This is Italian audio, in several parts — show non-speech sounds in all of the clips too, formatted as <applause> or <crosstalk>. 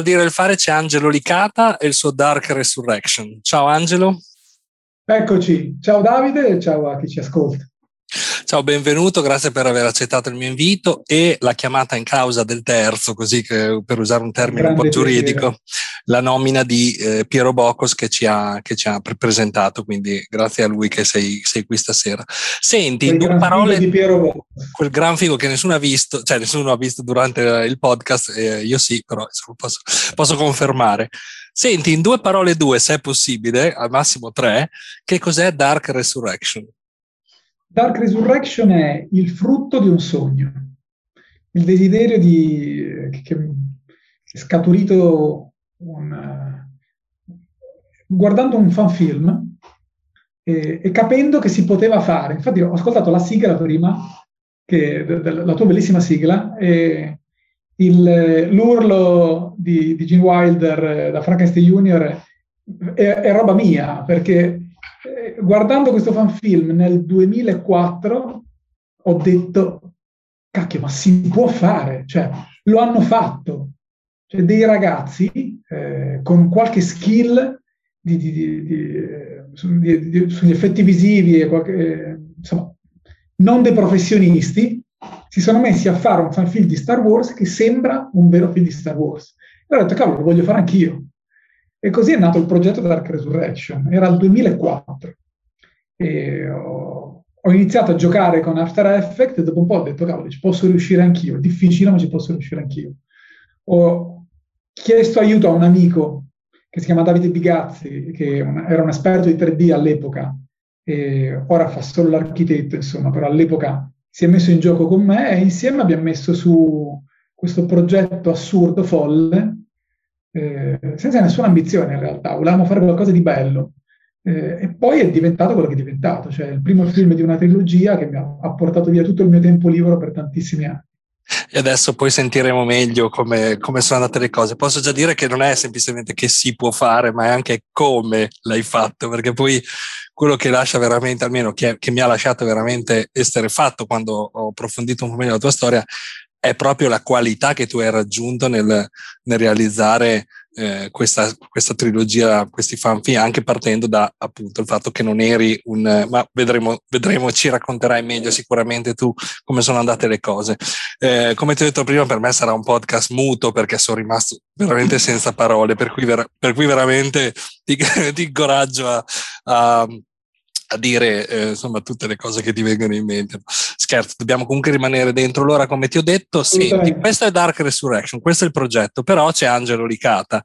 A tradire il fare c'è Angelo Licata e il suo Dark Resurrection. Ciao Angelo. Eccoci, ciao Davide e ciao a chi ci ascolta. Ciao, benvenuto, grazie per aver accettato il mio invito e la chiamata in causa del terzo, così che per usare un termine Grande un po' giuridico, piacere. La nomina di eh, Piero Bocos che ci ha, che ci ha presentato, quindi grazie a lui che sei, sei qui stasera. Senti, in due parole, quel gran figo che nessuno ha visto, cioè nessuno ha visto durante il podcast, eh, io sì, però posso, posso confermare. Senti, in due parole due, se è possibile, al massimo tre, che cos'è Dark Resurrection? Dark Resurrection è il frutto di un sogno, il desiderio di, che, è scaturito un, guardando un fan film e, e, capendo che si poteva fare. Infatti ho ascoltato la sigla prima, che, la tua bellissima sigla, e il, l'urlo di, di Gene Wilder da Frankenstein Junior è, è roba mia, perché guardando questo fan film nel 2004 ho detto, cacchio, ma si può fare, cioè lo hanno fatto. Cioè, dei ragazzi eh, con qualche skill di, di, di, sugli effetti visivi, e qualche, eh, insomma, non dei professionisti, si sono messi a fare un fan film di Star Wars che sembra un vero film di Star Wars. E ho detto, cavolo, lo voglio fare anch'io. E così è nato il progetto Dark Resurrection, era il 2004. E ho, ho iniziato a giocare con After Effects e dopo un po' ho detto, cavolo, ci posso riuscire anch'io, è difficile ma ci posso riuscire anch'io. Ho chiesto aiuto a un amico che si chiama Davide Bigazzi, che era un esperto di 3D all'epoca, ora fa solo l'architetto, insomma, però all'epoca si è messo in gioco con me e insieme abbiamo messo su questo progetto assurdo, folle, eh, senza nessuna ambizione in realtà, volevamo fare qualcosa di bello. Eh, e poi è diventato quello che è diventato, cioè il primo film di una trilogia che mi ha, ha portato via tutto il mio tempo libero per tantissimi anni. E adesso poi sentiremo meglio come, come, sono andate le cose. Posso già dire che non è semplicemente che si può fare, ma è anche come l'hai fatto, perché poi quello che lascia veramente, almeno che, che mi ha lasciato veramente essere fatto quando ho approfondito un po' meglio la tua storia, è proprio la qualità che tu hai raggiunto nel, nel realizzare eh, questa, questa, trilogia, questi fanfi, anche partendo da appunto il fatto che non eri un, ma vedremo, vedremo, ci racconterai meglio sicuramente tu come sono andate le cose. Eh, come ti ho detto prima, per me sarà un podcast muto perché sono rimasto veramente senza parole, per cui, ver- per cui veramente ti, <laughs> ti incoraggio a, a a dire eh, insomma tutte le cose che ti vengono in mente. Scherzo, dobbiamo comunque rimanere dentro l'ora come ti ho detto. Senti, questo è Dark Resurrection, questo è il progetto, però c'è Angelo Licata.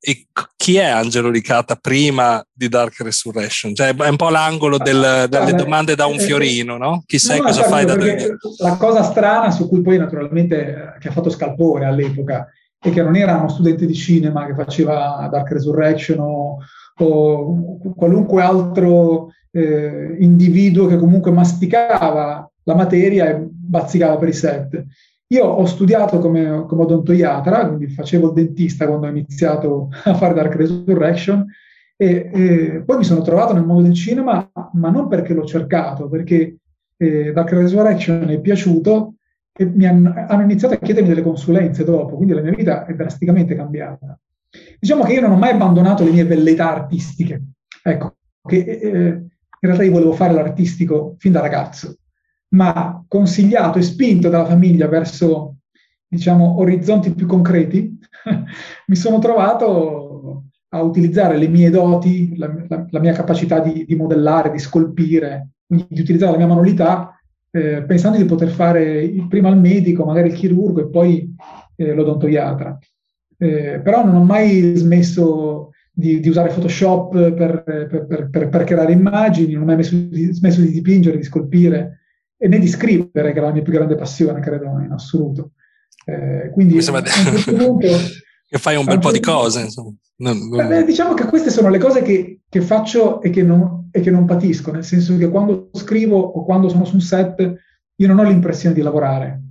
E chi è Angelo Licata prima di Dark Resurrection? Cioè è un po' l'angolo del, delle domande da un fiorino, no? Chi sei, no, cosa fai da te? La cosa strana su cui poi naturalmente eh, che ha fatto scalpore all'epoca è che non era uno studente di cinema che faceva Dark Resurrection o, o qualunque altro eh, individuo che comunque masticava la materia e bazzicava per i set. Io ho studiato come, come odontoiatra, quindi facevo il dentista quando ho iniziato a fare Dark Resurrection e, e poi mi sono trovato nel mondo del cinema, ma non perché l'ho cercato, perché eh, Dark Resurrection è piaciuto e mi hanno, hanno, iniziato a chiedermi delle consulenze dopo, quindi la mia vita è drasticamente cambiata. Diciamo che io non ho mai abbandonato le mie velleità artistiche, ecco, che eh, in realtà io volevo fare l'artistico fin da ragazzo, ma consigliato e spinto dalla famiglia verso, diciamo, orizzonti più concreti, <laughs> mi sono trovato a utilizzare le mie doti, la, la, la mia capacità di, di, modellare, di scolpire, quindi di utilizzare la mia manualità, eh, pensando di poter fare prima il medico, magari il chirurgo e poi eh, l'odontoiatra. Eh, però non ho mai smesso di, di usare Photoshop per, per, per, per, creare immagini, non ho mai messo, smesso di dipingere, di scolpire e né di scrivere, che è la mia più grande passione, credo, in assoluto. Eh, quindi a un certo <laughs> punto, che fai un bel po' di certo cose, insomma. Non, non... Beh, diciamo che queste sono le cose che, che faccio e che, non, e che non patisco, nel senso che quando scrivo o quando sono su un set, io non ho l'impressione di lavorare,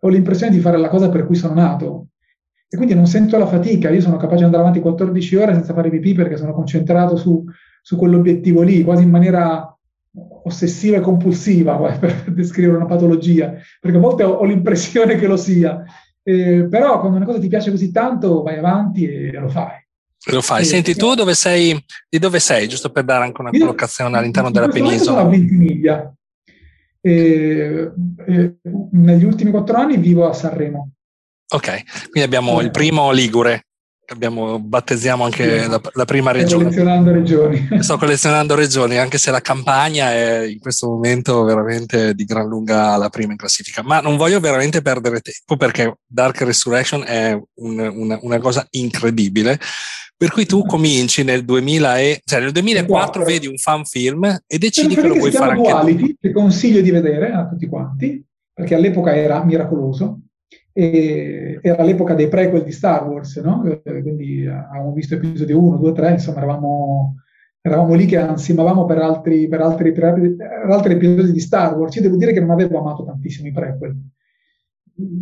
ho l'impressione di fare la cosa per cui sono nato, e quindi non sento la fatica, io sono capace di andare avanti 14 ore senza fare pipì perché sono concentrato su, su quell'obiettivo lì, quasi in maniera ossessiva e compulsiva <laughs> per descrivere una patologia, perché a volte ho, ho l'impressione che lo sia. Eh, però quando una cosa ti piace così tanto, vai avanti e lo fai. Lo fai. Senti, tu dove sei, di dove sei, giusto per dare anche una collocazione all'interno della penisola? Sono a Ventimiglia. E, e, negli ultimi quattro anni vivo a Sanremo. Ok, quindi abbiamo il primo Ligure, abbiamo, battezziamo anche sì. la, la, prima regione. Sto collezionando regioni. <laughs> Sto collezionando regioni, anche se la campagna è in questo momento veramente di gran lunga la prima in classifica. Ma non voglio veramente perdere tempo perché Dark Resurrection è un, una, una cosa incredibile. Per cui tu cominci nel 2000 e, cioè nel 2004 vedi un fan film e decidi che lo vuoi fare anche Duality, tu. Che consiglio di vedere a tutti quanti, perché all'epoca era miracoloso. E era l'epoca dei prequel di Star Wars, no? Eh, quindi avevamo visto episodio 1, 2, 3, insomma eravamo, eravamo lì che ansimavamo per altri, per, altri, per altri episodi di Star Wars. Io devo dire che non avevo amato tantissimo i prequel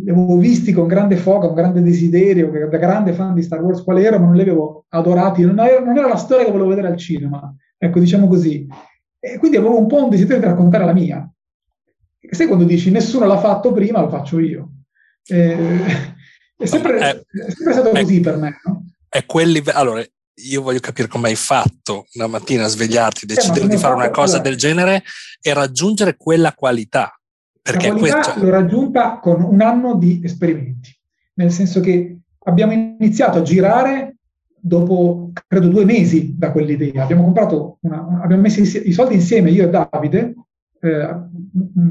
li avevo visti con grande foga, con grande desiderio, da grande fan di Star Wars qual ero, ma non li avevo adorati, non era, non era, la storia che volevo vedere al cinema, ecco, diciamo così. E quindi avevo un po' un desiderio di raccontare la mia. E sai quando dici nessuno l'ha fatto prima, lo faccio io. E, è, sempre, è, è, sempre, stato è, così per me. No? È quel livello. Allora, io voglio capire come hai fatto una mattina a svegliarti, decidere di fare una cosa allora. del genere e raggiungere quella qualità perché la qualità questo... l'ho raggiunta con un anno di esperimenti, nel senso che abbiamo iniziato a girare dopo, credo, due mesi da quell'idea. Abbiamo comprato, una, abbiamo messo i soldi insieme, io e Davide, eh,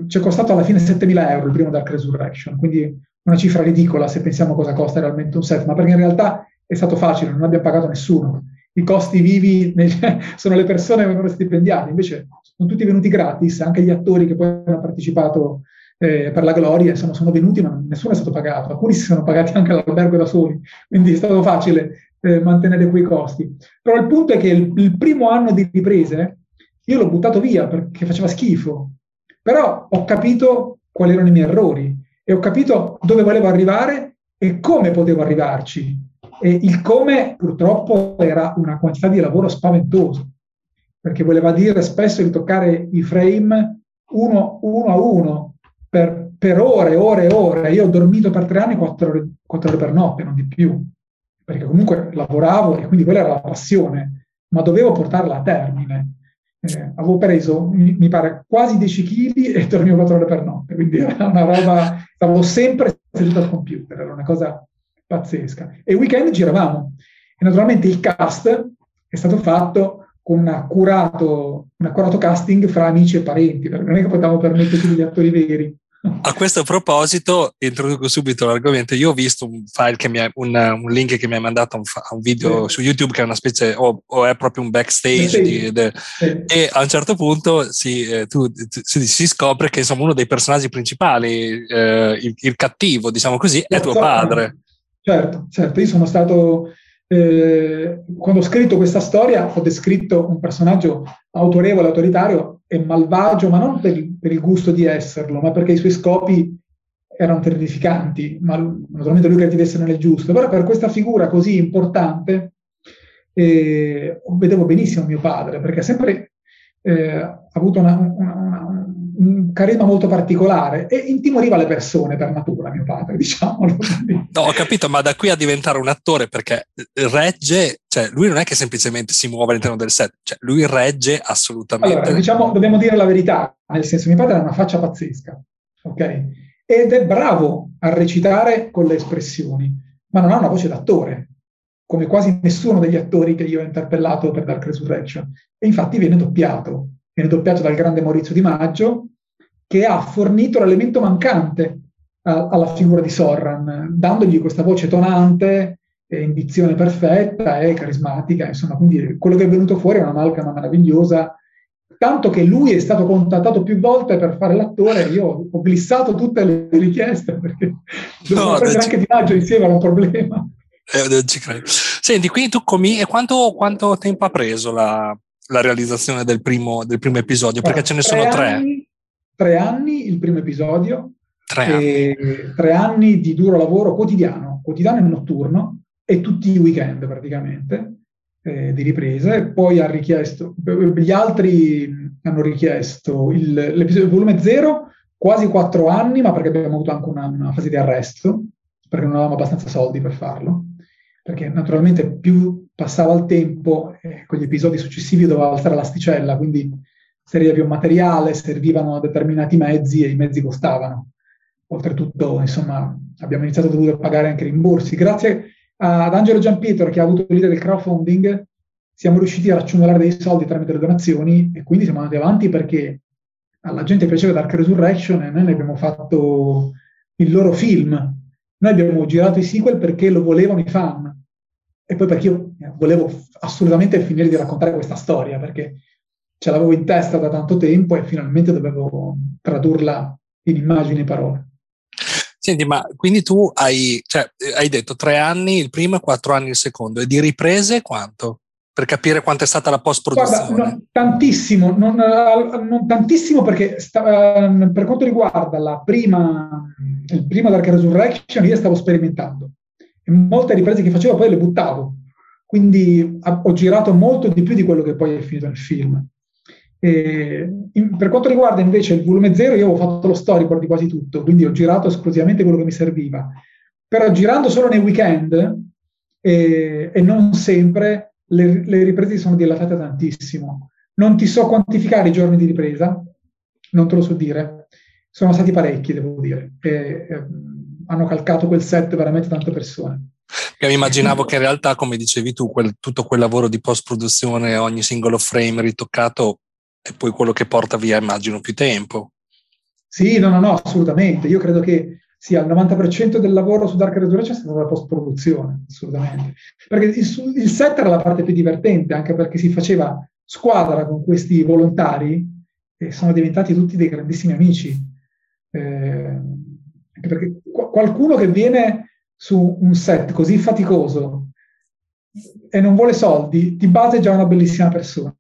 ci è costato alla fine 7.000 euro il primo Dark Resurrection, quindi una cifra ridicola se pensiamo cosa costa realmente un set, ma perché in realtà è stato facile, non abbiamo pagato nessuno. I costi vivi nel, <laughs> sono le persone che vengono stipendiate, invece sono tutti venuti gratis, anche gli attori che poi hanno partecipato eh, per la gloria, insomma, sono venuti, ma nessuno è stato pagato. Alcuni si sono pagati anche all'albergo da soli, quindi è stato facile eh, mantenere quei costi. Però il punto è che il, il primo anno di riprese io l'ho buttato via perché faceva schifo, però ho capito quali erano i miei errori e ho capito dove volevo arrivare e come potevo arrivarci. E il come purtroppo era una quantità di lavoro spaventoso perché voleva dire spesso di toccare i frame uno, uno a uno per, per, ore, ore e ore. Io ho dormito per tre anni quattro ore, quattro ore per notte, non di più, perché comunque lavoravo e quindi quella era la passione, ma dovevo portarla a termine. Eh, avevo preso, mi, mi, pare, quasi 10 kg e dormivo quattro ore per notte, quindi era una roba, stavo sempre seduto al computer, era una cosa pazzesca. E il weekend giravamo. E naturalmente il cast è stato fatto con un accurato, un accurato casting fra amici e parenti, perché non è che potevamo permetterci degli attori veri. A questo proposito, introduco subito l'argomento. Io ho visto un file che mi ha, un, un, link che mi ha mandato a un, un, video sì. su YouTube che è una specie, o, o è proprio un backstage, sì. di, de, sì. e a un certo punto si, eh, tu, si, si, scopre che insomma uno dei personaggi principali, eh, il, il, cattivo, diciamo così, è tuo padre. Certo, certo. Io sono stato eh, quando ho scritto questa storia ho descritto un personaggio autorevole, autoritario e malvagio, ma non per, per il gusto di esserlo, ma perché i suoi scopi erano terrificanti, ma naturalmente lui crede di essere nel giusto, però per questa figura così importante eh, vedevo benissimo mio padre, perché ha sempre eh, avuto una, una, una, un carisma molto particolare e intimoriva le persone per natura, mio padre, <laughs> diciamo. No, ho capito, ma da qui a diventare un attore, perché regge, cioè lui non è che semplicemente si muove all'interno del set, cioè lui regge assolutamente. Allora, diciamo, dobbiamo dire la verità, nel senso, mio padre ha una faccia pazzesca, ok? Ed è bravo a recitare con le espressioni, ma non ha una voce d'attore, come quasi nessuno degli attori che io ho interpellato per Dark Resurrection. E infatti viene doppiato viene doppiato dal grande Maurizio Di Maggio, che ha fornito l'elemento mancante a, alla figura di Sorran, dandogli questa voce tonante, e indizione perfetta e carismatica, insomma, quindi quello che è venuto fuori è un'amalgama meravigliosa, tanto che lui è stato contattato più volte per fare l'attore, io ho glissato tutte le richieste perché dovevo no, prendere anche Di Maggio insieme era un problema. Eh, ci. Senti, quindi tu comi- quanto, quanto tempo ha preso la, la realizzazione del primo, del primo episodio? Perché ce ne sono tre. Anni, tre anni il primo episodio, tre anni. tre anni di duro lavoro quotidiano, quotidiano e notturno, e tutti i weekend praticamente eh, di riprese. Poi ha richiesto, gli altri hanno richiesto il, l'episodio volume 0 quasi quattro anni, ma perché abbiamo avuto anche una, una fase di arresto perché non avevamo abbastanza soldi per farlo, perché naturalmente più passava il tempo, eh, con gli episodi successivi doveva alzare l'asticella, quindi serviva più materiale, servivano determinati mezzi e i mezzi costavano. Oltretutto, insomma, abbiamo iniziato a dover pagare anche rimborsi. Grazie ad Angelo Giampietro, che ha avuto l'idea del crowdfunding, siamo riusciti a raccimolare dei soldi tramite le donazioni e quindi siamo andati avanti perché alla gente piaceva Dark Resurrection e noi ne abbiamo fatto il loro film. Noi abbiamo girato i sequel perché lo volevano i fan e poi perché io volevo assolutamente finire di raccontare questa storia perché ce l'avevo in testa da tanto tempo e finalmente dovevo tradurla in immagini e parole. Senti, ma quindi tu hai, cioè, hai detto tre anni il primo e quattro anni il secondo, e di riprese quanto? Per capire quanto è stata la post-produzione? Guarda, no, tantissimo, non, non, tantissimo perché sta, uh, per quanto riguarda la prima, il primo Dark Resurrection io stavo sperimentando molte riprese che facevo poi le buttavo, quindi ho girato molto di più di quello che poi è finito nel film. In, per quanto riguarda invece il volume 0, io avevo fatto lo storyboard di quasi tutto, quindi ho girato esclusivamente quello che mi serviva. Però girando solo nei weekend eh, e non sempre, le, le riprese sono dilatate tantissimo. Non ti so quantificare i giorni di ripresa, non te lo so dire. Sono stati parecchi, devo dire. E, e, hanno calcato quel set veramente tante persone. Mi immaginavo che in realtà, come dicevi tu, quel, tutto quel lavoro di post-produzione, ogni singolo frame ritoccato, è poi quello che porta via, immagino, più tempo. Sì, no, no, no, assolutamente. Io credo che sia il 90% del lavoro su Dark Resurrection sia stata la post-produzione, assolutamente. Perché il, il, set era la parte più divertente, anche perché si faceva squadra con questi volontari e sono diventati tutti dei grandissimi amici. Eh, anche perché qualcuno che viene su un set così faticoso e non vuole soldi, di base è già una bellissima persona.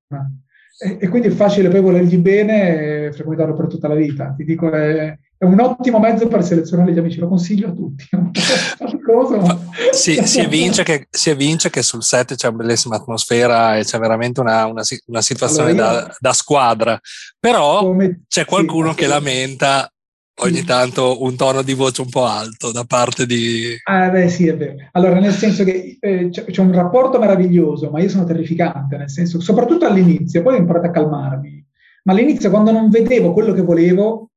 E, e, quindi è facile poi volergli bene e frequentarlo per tutta la vita. Ti dico, è, è un ottimo mezzo per selezionare gli amici, lo consiglio a tutti. <laughs> si, <laughs> si, evince che, si, evince che, sul set c'è una bellissima atmosfera e c'è veramente una, una, una situazione allora da, da, squadra, però come, c'è qualcuno sì, che lamenta ogni tanto un tono di voce un po' alto da parte di... Ah, beh, sì, è vero. Allora, nel senso che eh, c'è, un rapporto meraviglioso, ma io sono terrificante, nel senso, soprattutto all'inizio, poi ho imparato a calmarmi. Ma all'inizio, quando non vedevo quello che volevo,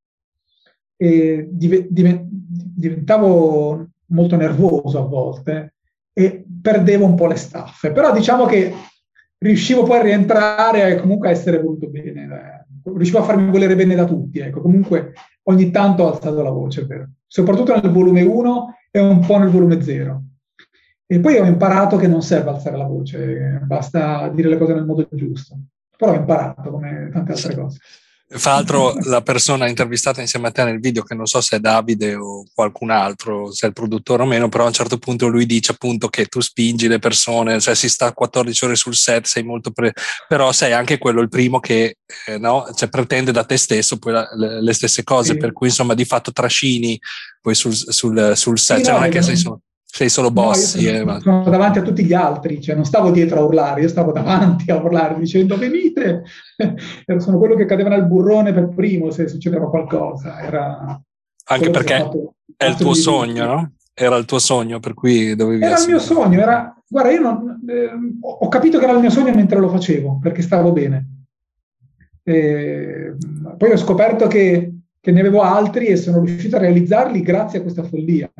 eh, div- div- diventavo molto nervoso a volte e perdevo un po' le staffe. Però diciamo che riuscivo poi a rientrare e comunque a essere voluto bene. Eh. Riuscivo a farmi volere bene da tutti. Ecco. Comunque ogni tanto ho alzato la voce, vero? soprattutto nel volume 1 e un po' nel volume 0. E poi ho imparato che non serve alzare la voce, basta dire le cose nel modo giusto. Però ho imparato come tante altre cose. Fra l'altro la persona intervistata insieme a te nel video, che non so se è Davide o qualcun altro, se è il produttore o meno, però a un certo punto lui dice appunto che tu spingi le persone, cioè si sta 14 ore sul set, sei molto pre- però sei anche quello il primo che eh, no? cioè, pretende da te stesso poi la, le, le, stesse cose, sì. per cui insomma di fatto trascini poi sul, sul, sul set, sì, cioè, no, non è che sei solo sei solo boss. No, sono, sono, davanti a tutti gli altri, cioè non stavo dietro a urlare, io stavo davanti a urlare dicendo venite. <laughs> sono quello che cadeva nel burrone per primo se succedeva qualcosa. Era Anche perché fatto, è il tuo sogno, no? Era il tuo sogno, per cui dovevi Era il mio sogno, era... Guarda, io non, eh, ho capito che era il mio sogno mentre lo facevo, perché stavo bene. E poi ho scoperto che, che ne avevo altri e sono riuscito a realizzarli grazie a questa follia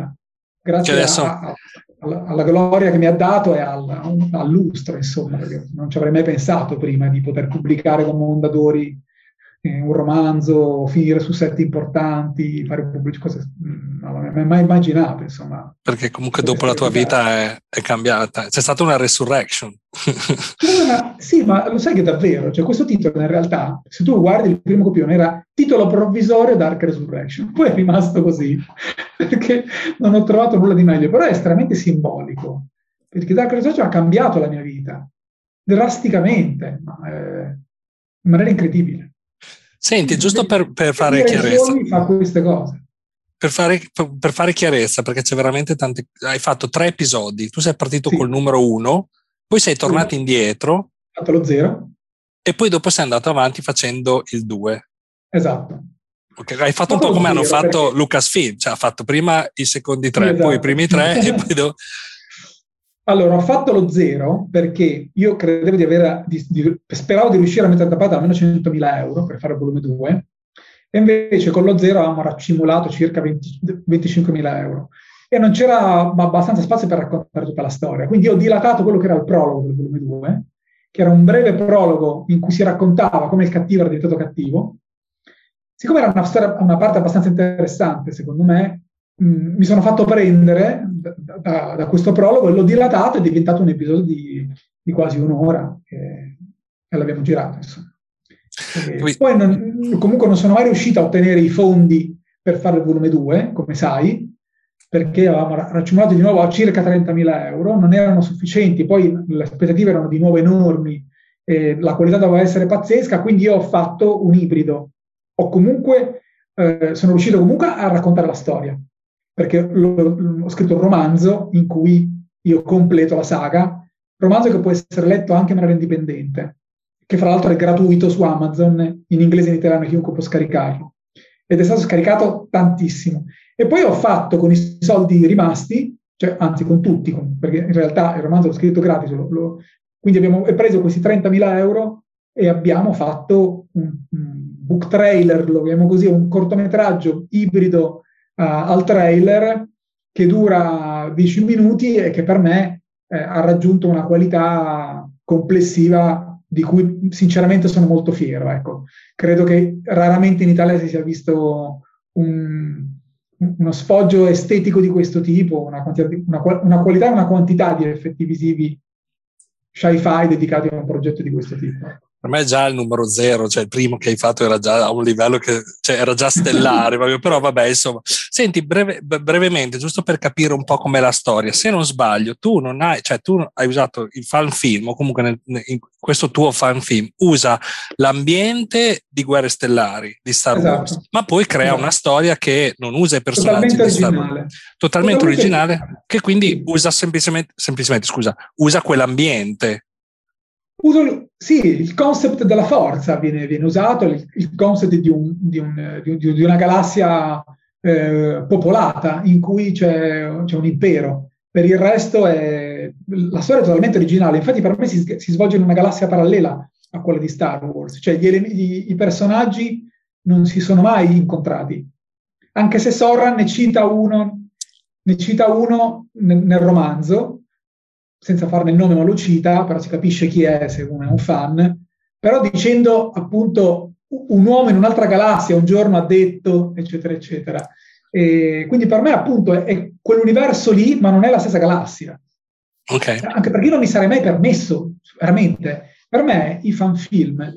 grazie adesso... a, alla, alla, gloria che mi ha dato e al, al lustro, insomma, perché non ci avrei mai pensato prima di poter pubblicare come Mondadori eh, un romanzo, finire su set importanti, fare pubblici cose, mm, non l'avevo mai immaginato, insomma. Perché comunque dopo la tua vita è, è, cambiata, c'è stata una resurrection. Una, sì, ma lo sai che davvero, cioè questo titolo in realtà, se tu guardi il primo copione, era titolo provvisorio Dark Resurrection, poi è rimasto così, <laughs> perché non ho trovato nulla di meglio, però è estremamente simbolico, perché Dark Resurrection ha cambiato la mia vita, drasticamente, ma, eh, in maniera incredibile. Senti, giusto per, per fare chiarezza. Fa queste cose. Per fare, per fare, chiarezza, perché c'è veramente tante. Hai fatto tre episodi. Tu sei partito sì. col numero uno, poi sei tornato sì. indietro. Fatto lo zero. E poi dopo sei andato avanti facendo il due. Esatto. Okay, hai fatto un po' come hanno fatto perché... Lucasfilm, cioè ha fatto prima i secondi tre, esatto. poi i primi tre e <laughs> poi do... Allora, ho fatto lo zero perché io credevo di avere, di, di, speravo di riuscire a mettere da parte almeno 100.000 euro per fare il volume 2 e invece con lo zero avevamo raccimolato circa 20, 25.000 euro e non c'era abbastanza spazio per raccontare tutta la storia. Quindi ho dilatato quello che era il prologo del volume 2, che era un breve prologo in cui si raccontava come il cattivo era diventato cattivo. Siccome era una, storia, una parte abbastanza interessante, secondo me, mh, mm, mi sono fatto prendere da, da, da, questo prologo e l'ho dilatato, è diventato un episodio di, di quasi un'ora e, e l'abbiamo girato. E poi non, comunque non sono mai riuscito a ottenere i fondi per fare il volume 2, come sai, perché avevamo raccimolato di nuovo a circa 30.000 euro, non erano sufficienti, poi le aspettative erano di nuovo enormi, eh, la qualità doveva essere pazzesca, quindi io ho fatto un ibrido. Ho comunque, eh, sono riuscito comunque a raccontare la storia, perché ho scritto un romanzo in cui io completo la saga, romanzo che può essere letto anche in maniera indipendente, che fra l'altro è gratuito su Amazon, in inglese e in italiano, chiunque può scaricarlo. Ed è stato scaricato tantissimo. E poi ho fatto con i soldi rimasti, cioè, anzi con tutti, perché in realtà il romanzo l'ho scritto gratis, lo, lo, quindi abbiamo preso questi 30.000 euro e abbiamo fatto un, un book trailer, lo chiamiamo così, un cortometraggio ibrido al trailer che dura 10 minuti e che per me eh, ha raggiunto una qualità complessiva di cui sinceramente sono molto fiero. Ecco. Credo che raramente in Italia si sia visto un, uno sfoggio estetico di questo tipo, una, una, una qualità e una quantità di effetti visivi sci-fi dedicati a un progetto di questo tipo. Per me già il numero zero, cioè il primo che hai fatto era già a un livello che cioè, era già stellare, <laughs> però vabbè, insomma. Senti, breve, brevemente, giusto per capire un po' com'è la storia, se non sbaglio, tu non hai, cioè tu hai usato il fan film, o comunque nel, in questo tuo fan film, usa l'ambiente di Guerre Stellari, di Star esatto. Wars, ma poi crea una storia che non usa i personaggi Totalmente di Star Wars. Totalmente, Totalmente originale, che quindi usa semplicemente, semplicemente, scusa, usa quell'ambiente Uso, sì, il concept della forza viene, viene usato, il, il concept di, un, di, un, di, di una galassia eh, popolata in cui c'è, c'è, un impero. Per il resto è, la storia è totalmente originale, infatti per me si, si, svolge in una galassia parallela a quella di Star Wars, cioè gli, i, i personaggi non si sono mai incontrati, anche se Sorran ne cita uno, ne cita uno nel, nel romanzo, senza farne il nome ma lo cita, però si capisce chi è se uno è un fan, però dicendo appunto un uomo in un'altra galassia un giorno ha detto, eccetera, eccetera. E quindi per me appunto è, è, quell'universo lì, ma non è la stessa galassia. Okay. Anche perché io non mi sarei mai permesso, veramente, per me i fanfilm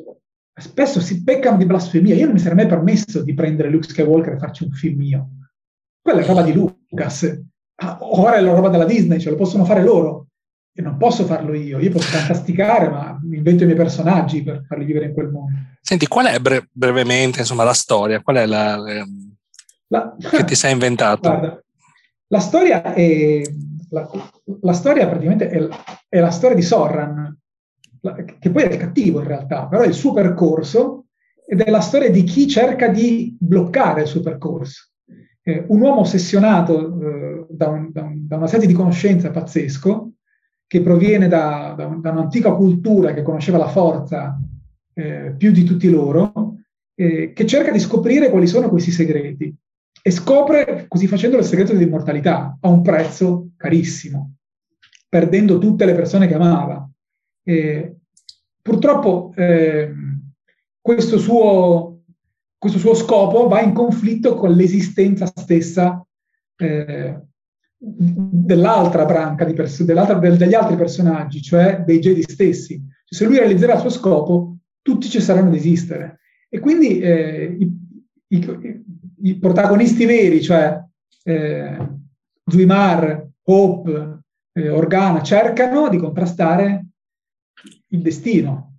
spesso si peccano di blasfemia, io non mi sarei mai permesso di prendere Luke Skywalker e farci un film mio. Quella è roba di Lucas. Ah, ora è la roba della Disney, ce lo possono fare loro e non posso farlo io, io posso fantasticare, ma invento i miei personaggi per farli vivere in quel mondo. Senti, qual è bre- brevemente insomma, la storia? Qual è la, la, che ti sei inventato? Guarda, la storia è la, la storia praticamente è, è, la storia di Sorran, che poi è il cattivo in realtà, però è il suo percorso ed è la storia di chi cerca di bloccare il suo percorso. Eh, un uomo ossessionato eh, da, un, da, un, da una serie di conoscenze pazzesco, che proviene da, da, da, un'antica cultura che conosceva la forza eh, più di tutti loro, eh, che cerca di scoprire quali sono questi segreti e scopre così facendo il segreto dell'immortalità a un prezzo carissimo, perdendo tutte le persone che amava. Eh, purtroppo questo suo, questo, suo, scopo va in conflitto con l'esistenza stessa eh, dell'altra branca, pers- dell'altra, del, degli altri personaggi, cioè dei Jedi stessi. Cioè, se lui realizzerà il suo scopo, tutti cesseranno di esistere. E quindi eh, i, i, i, protagonisti veri, cioè eh, Zuimar, Hope, eh, Organa, cercano di contrastare il destino.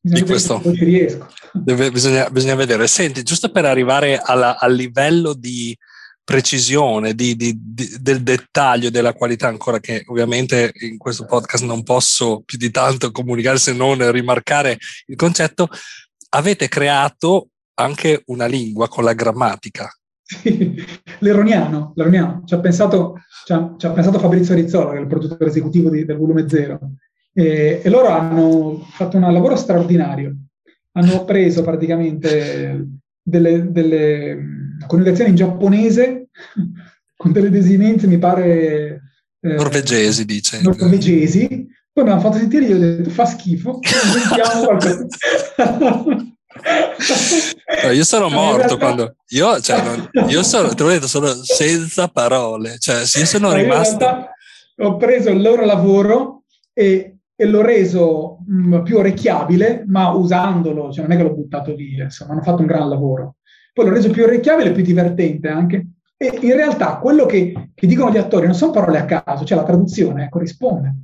Bisogna di questo ci riesco. Deve, bisogna, bisogna, vedere. Senti, giusto per arrivare alla, al livello di precisione, di, di, di, del dettaglio, della qualità, ancora che ovviamente in questo podcast non posso più di tanto comunicare se non rimarcare il concetto, avete creato anche una lingua con la grammatica. Sì, <laughs> l'eroniano, l'eroniano. Ci ha pensato, ci ha, ci ha pensato Fabrizio Rizzola, che è il produttore esecutivo di, del volume zero. E, e, loro hanno fatto un lavoro straordinario. Hanno preso praticamente delle, delle coniugazioni in giapponese <laughs> con delle desinenze, mi pare... Eh, norvegesi, dice. Norvegesi. Poi mi hanno fatto sentire io ho detto fa schifo, inventiamo qualcosa. Io sono <laughs> morto quando io, cioè, non, io sono, te l'ho detto, sono senza parole. Cioè, io sono no, rimasto. ho preso il loro lavoro e, e l'ho reso mh, mm, più orecchiabile, ma usandolo, cioè non è che l'ho buttato via, insomma, hanno fatto un gran lavoro. Poi l'ho reso più orecchiabile e più divertente anche. E in realtà quello che, che dicono gli attori non sono parole a caso, cioè la traduzione corrisponde.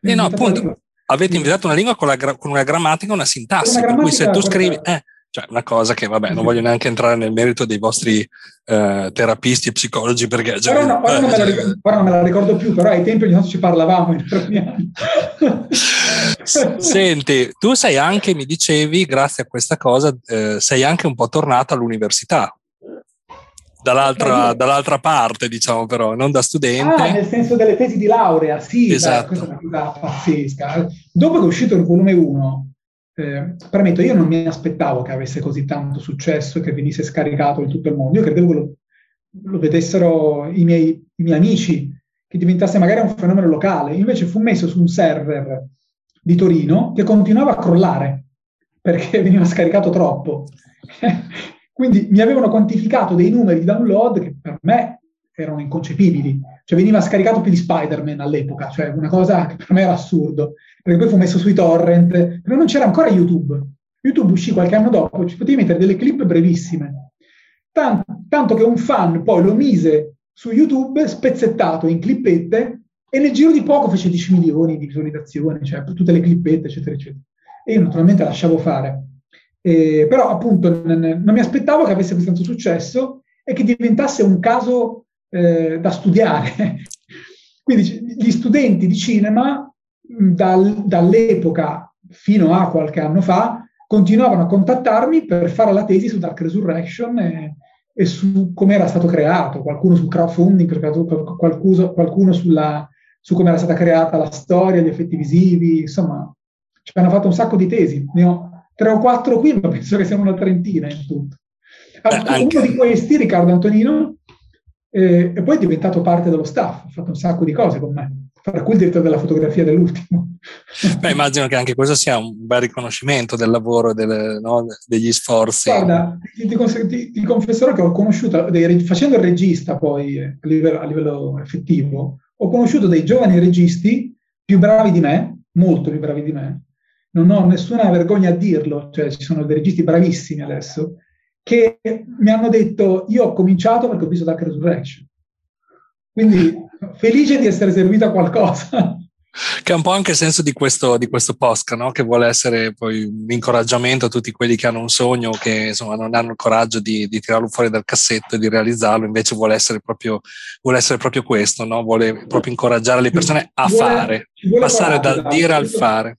Eh no, appunto, avete inventato una lingua con, la, con una grammatica e una sintassi, una per cui se tu scrivi... Eh, cioè, una cosa che, vabbè, non voglio neanche entrare nel merito dei vostri eh, terapisti e psicologi perché... Già, però, no, ora, non me ricordo, non me la ricordo più, però ai tempi ogni tanto ci parlavamo. Senti, tu sei anche, mi dicevi, grazie a questa cosa, eh, sei anche un po' tornato all'università. Dall'altra, dall'altra, parte, diciamo, però, non da studente. Ah, nel senso delle tesi di laurea, sì, esatto. Beh, questa è una cosa pazzesca. Dopo che è uscito il volume 1, eh, premetto, io non mi aspettavo che avesse così tanto successo e che venisse scaricato in tutto il mondo. Io credevo che lo, lo vedessero i miei, i miei, amici, che diventasse magari un fenomeno locale. Invece fu messo su un server di Torino che continuava a crollare perché <laughs> veniva scaricato troppo. <laughs> Quindi mi avevano quantificato dei numeri di download che per me erano inconcepibili. Cioè veniva scaricato più di Spider-Man all'epoca, cioè una cosa che per me era assurdo, perché poi fu messo sui torrent, però non c'era ancora YouTube. YouTube uscì qualche anno dopo, ci potevi mettere delle clip brevissime. Tanto, tanto che un fan poi lo mise su YouTube spezzettato in clippette e nel giro di poco fece 10 milioni di visualizzazioni, cioè tutte le clippette, eccetera, eccetera. E io naturalmente lasciavo fare. Eh, però appunto non, non mi aspettavo che avesse così successo e che diventasse un caso eh, da studiare. <laughs> Quindi gli studenti di cinema dal, dall'epoca fino a qualche anno fa continuavano a contattarmi per fare la tesi su Dark Resurrection e, e su come era stato creato, qualcuno sul crowdfunding, qualcuno, qualcuno sulla, su come era stata creata la storia, gli effetti visivi, insomma, ci hanno fatto un sacco di tesi. Ne ho tre o quattro qui, ma <laughs> penso che siano una trentina in tutto. Beh, uno di questi, Riccardo Antonino, eh, e poi è diventato parte dello staff, ha fatto un sacco di cose con me, fra cui il direttore della fotografia dell'ultimo. Beh, immagino che anche questo sia un bel riconoscimento del lavoro, delle, no, degli sforzi. Guarda, ti, ti, ti, confesserò che ho conosciuto, dei, facendo il regista poi a livello, a livello effettivo, ho conosciuto dei giovani registi più bravi di me, molto più bravi di me, non ho nessuna vergogna a dirlo, cioè ci sono dei registi bravissimi adesso, che mi hanno detto io ho cominciato perché ho visto Dark Resurrection. Quindi felice di essere servito a qualcosa. Che è un po' anche il senso di questo, di questo post, no? che vuole essere poi un incoraggiamento a tutti quelli che hanno un sogno, che insomma non hanno il coraggio di, di tirarlo fuori dal cassetto e di realizzarlo, invece vuole essere proprio, vuole essere proprio questo, no? vuole proprio incoraggiare le persone a vuole, fare, passare dal dire al fare.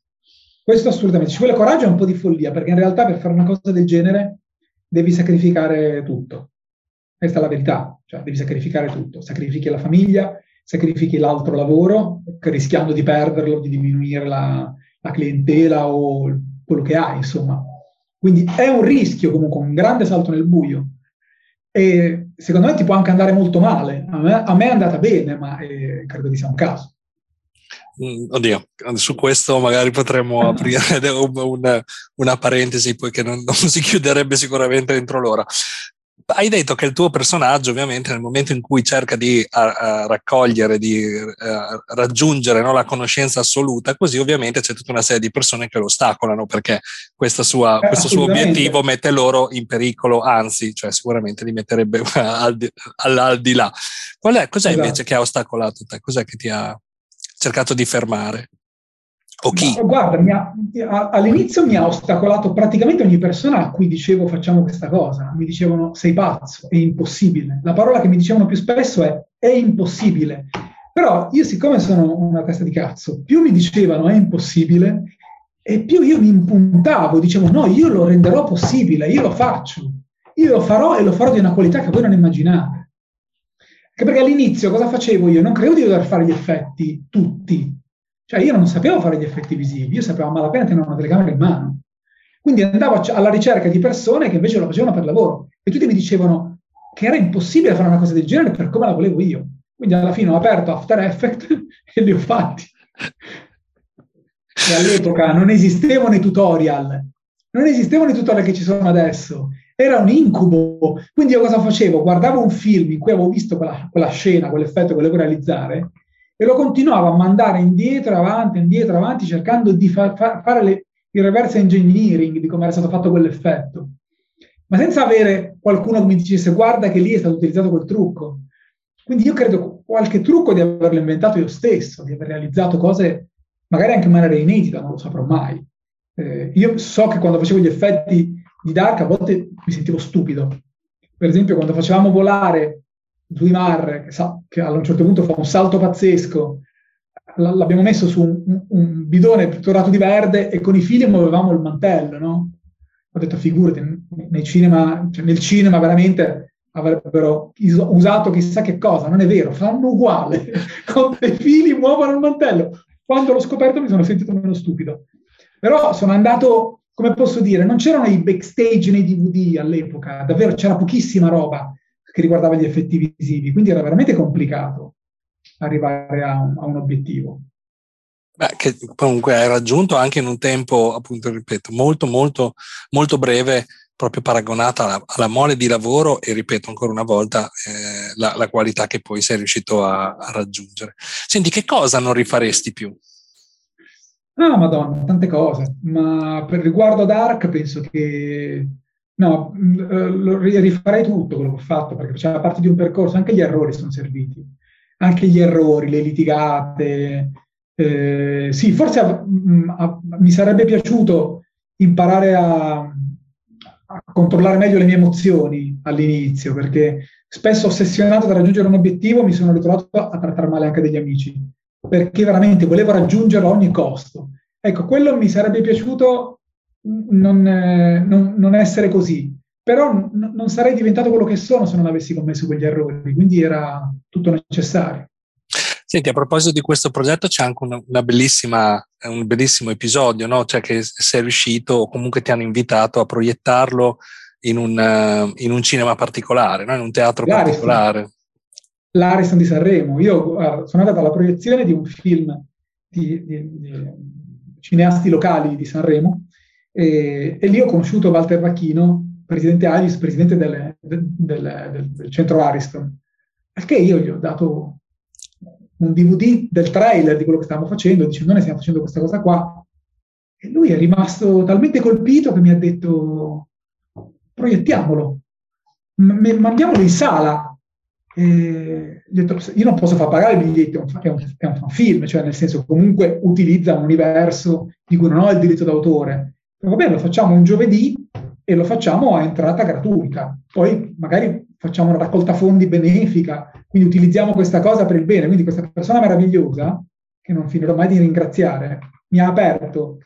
Questo assolutamente, ci vuole coraggio e un po' di follia, perché in realtà per fare una cosa del genere devi sacrificare tutto. Questa è la verità, cioè devi sacrificare tutto. Sacrifichi la famiglia, sacrifichi l'altro lavoro, rischiando di perderlo, di diminuire la, la clientela o quello che hai, insomma. Quindi è un rischio comunque, un grande salto nel buio. E secondo me ti può anche andare molto male. A me, a me è andata bene, ma eh, credo che sia un caso. Mm, oddio, su questo magari potremmo <laughs> aprire una, una parentesi, poiché non, non, si chiuderebbe sicuramente entro l'ora. Hai detto che il tuo personaggio, ovviamente, nel momento in cui cerca di a, a raccogliere, di a, raggiungere no, la conoscenza assoluta, così ovviamente c'è tutta una serie di persone che lo ostacolano perché sua, eh, questo suo obiettivo mette loro in pericolo, anzi, cioè sicuramente li metterebbe <laughs> al di, al di là. Qual è, cos'è esatto. invece che ha ostacolato te? Cos'è che ti ha cercato di fermare? O chi? Ma, guarda, ha, all'inizio mi ha ostacolato praticamente ogni persona a cui dicevo facciamo questa cosa. Mi dicevano sei pazzo, è impossibile. La parola che mi dicevano più spesso è è impossibile. Però io siccome sono una testa di cazzo, più mi dicevano è impossibile e più io mi impuntavo, dicevo no, io lo renderò possibile, io lo faccio. io lo farò e lo farò di una qualità che voi non immaginate. Perché all'inizio cosa facevo io? Non credevo di dover fare gli effetti tutti. Cioè io non sapevo fare gli effetti visivi, io sapevo a malapena tenere una telecamera in mano. Quindi andavo alla ricerca di persone che invece lo facevano per lavoro e tutti mi dicevano che era impossibile fare una cosa del genere per come la volevo io. Quindi alla fine ho aperto After Effects <laughs> e li ho fatti. E all'epoca non esistevano i tutorial, non esistevano i tutorial che ci sono adesso era un incubo. Quindi io cosa facevo? Guardavo un film in cui avevo visto quella, quella scena, quell'effetto che volevo realizzare e lo continuavo a mandare indietro, avanti, indietro, avanti, cercando di fa, fa, fare le, il reverse engineering di come era stato fatto quell'effetto. Ma senza avere qualcuno che mi dicesse guarda che lì è stato utilizzato quel trucco. Quindi io credo qualche trucco di averlo inventato io stesso, di aver realizzato cose magari anche in maniera inedita, non lo saprò mai. Eh, io so che quando facevo gli effetti di Dark a volte mi sentivo stupido. Per esempio, quando facevamo volare Zuimar, che, sa, che a un certo punto fa un salto pazzesco, l'abbiamo messo su un, un bidone tutto di verde e con i fili muovevamo il mantello, no? Ho detto, figurati, nel cinema, cioè nel cinema veramente avrebbero usato chissà che cosa, non è vero, fanno uguale, <laughs> con dei fili muovono il mantello. Quando l'ho scoperto mi sono sentito meno stupido. Però sono andato come posso dire, non c'erano i backstage nei DVD all'epoca, davvero c'era pochissima roba che riguardava gli effetti visivi, quindi era veramente complicato arrivare a un, a un obiettivo. Beh, che comunque hai raggiunto anche in un tempo, appunto, ripeto, molto, molto, molto breve, proprio paragonata alla, alla mole di lavoro e, ripeto ancora una volta, eh, la, la, qualità che poi sei riuscito a, a raggiungere. Senti, che cosa non rifaresti più? Ah, madonna, tante cose, ma per riguardo ad Ark penso che no, mm, eh, rifarei tutto quello che ho fatto perché faceva parte di un percorso, anche gli errori sono serviti, anche gli errori, le litigate. Eh, sì, forse a, mm, a, mi sarebbe piaciuto imparare a, a controllare meglio le mie emozioni all'inizio, perché spesso ossessionato da raggiungere un obiettivo mi sono ritrovato a trattare male anche degli amici perché veramente volevo raggiungerlo a ogni costo. Ecco, quello mi sarebbe piaciuto non, eh, non, non essere così, però n- non sarei diventato quello che sono se non avessi commesso quegli errori, quindi era tutto necessario. Senti, a proposito di questo progetto c'è anche una, una bellissima, un bellissimo episodio, no? Cioè che sei riuscito o comunque ti hanno invitato a proiettarlo in un, in un cinema particolare, no? in un teatro L'Ariston. particolare l'Ariston di Sanremo. Io uh, sono andato alla proiezione di un film di, di, di cineasti locali di Sanremo e, e, lì ho conosciuto Walter Vacchino, presidente Alice, presidente del, del, del, del centro Ariston, perché io gli ho dato un DVD del trailer di quello che stavamo facendo, dicendo noi stiamo facendo questa cosa qua. E lui è rimasto talmente colpito che mi ha detto proiettiamolo, m- mandiamolo in sala. E detto, io non posso far pagare il biglietto, è un, è un, film, cioè nel senso comunque utilizza un universo di cui non ho il diritto d'autore. Va bene, lo facciamo un giovedì e lo facciamo a entrata gratuita. Poi magari facciamo una raccolta fondi benefica, quindi utilizziamo questa cosa per il bene. Quindi questa persona meravigliosa, che non finirò mai di ringraziare, mi ha aperto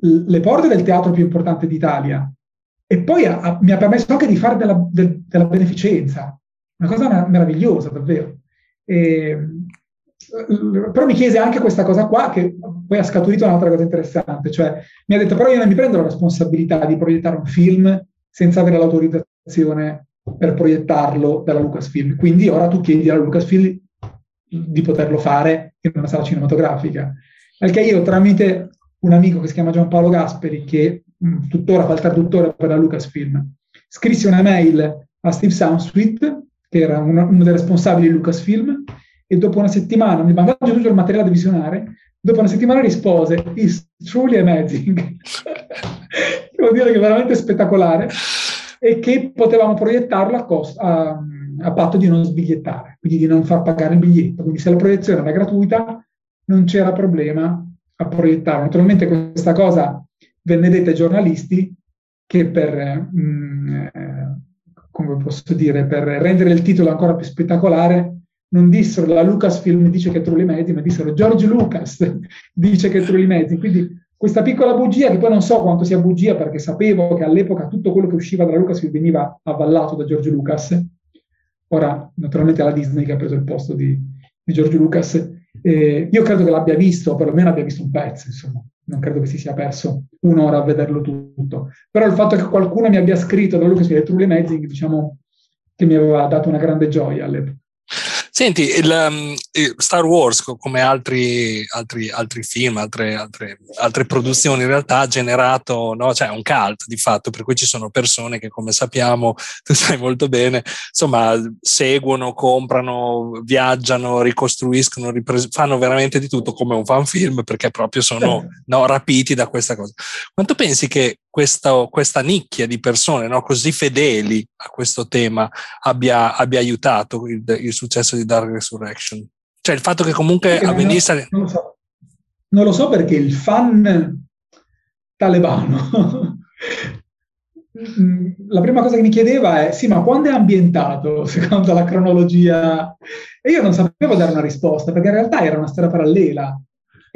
le porte del teatro più importante d'Italia e poi ha, mi ha permesso anche di fare della, del, della beneficenza una cosa meravigliosa, davvero. E, però mi chiese anche questa cosa qua, che poi ha scaturito un'altra cosa interessante, cioè mi ha detto, però io non mi prendo la responsabilità di proiettare un film senza avere l'autorizzazione per proiettarlo dalla Lucasfilm. Quindi ora tu chiedi alla Lucasfilm di poterlo fare in una sala cinematografica. Perché io tramite un amico che si chiama Giampaolo Gasperi, che mh, tuttora fa il traduttore per la Lucasfilm, scrissi una mail a Steve Soundsweet che era uno, uno dei responsabili di Lucasfilm, e dopo una settimana mi mandava tutto il materiale da visionare, dopo una settimana rispose, it's truly amazing. <laughs> Devo dire che è veramente spettacolare e che potevamo proiettarlo a, cost- a, a, patto di non sbigliettare, quindi di non far pagare il biglietto. Quindi se la proiezione era gratuita non c'era problema a proiettarlo. Naturalmente questa cosa venne detta ai giornalisti che per mh, mm, eh, come posso dire, per rendere il titolo ancora più spettacolare, non dissero la Lucasfilm dice che è Trulli Mezzi, ma dissero George Lucas <laughs> dice che è Trulli Mezzi. Quindi questa piccola bugia, che poi non so quanto sia bugia perché sapevo che all'epoca tutto quello che usciva dalla Lucas veniva avallato da George Lucas, ora naturalmente è la Disney che ha preso il posto di, di George Lucas, eh, io credo che l'abbia visto, perlomeno abbia visto un pezzo, insomma, non credo che si sia perso un'ora a vederlo tutto, però il fatto che qualcuno mi abbia scritto da Lucas e Truly Amazing, diciamo che mi aveva dato una grande gioia all'epoca. Senti, il, um, Star Wars, come altri, altri, altri film, altre, altre, altre, produzioni, in realtà ha generato no? cioè, un cult di fatto, per cui ci sono persone che, come sappiamo, <laughs> tu sai molto bene, insomma, seguono, comprano, viaggiano, ricostruiscono, ripres- fanno veramente di tutto come un fan film perché proprio sono <laughs> no, rapiti da questa cosa. Quanto pensi che questa, questa nicchia di persone no, così fedeli a questo tema abbia, abbia aiutato il, il, successo di Dark Resurrection. Cioè il fatto che comunque avvenisse... Non, non, lo so. non lo so perché il fan talebano <laughs> la prima cosa che mi chiedeva è sì ma quando è ambientato secondo la cronologia e io non sapevo dare una risposta perché in realtà era una storia parallela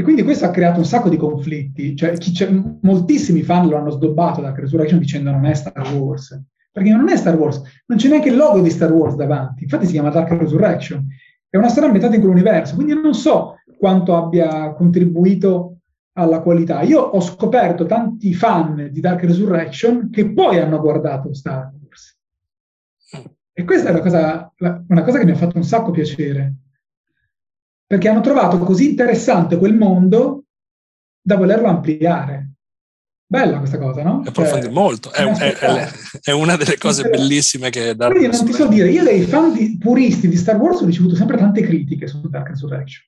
e quindi questo ha creato un sacco di conflitti, cioè moltissimi fan lo hanno sdobbato da Resurrection dicendo non è Star Wars, perché non è Star Wars, non c'è neanche il logo di Star Wars davanti, infatti si chiama Dark Resurrection, è una storia ambientata in quell'universo, quindi non so quanto abbia contribuito alla qualità. Io ho scoperto tanti fan di Dark Resurrection che poi hanno guardato Star Wars. E questa è una cosa, una cosa che mi ha fatto un sacco piacere, perché hanno trovato così interessante quel mondo da volerlo ampliare. Bella questa cosa, no? Approfondire cioè, molto, è, è, è, è, una delle cose bellissime che Dark Quindi non ti so dire, io dei fan di, puristi di Star Wars ho ricevuto sempre tante critiche su Dark Resurrection.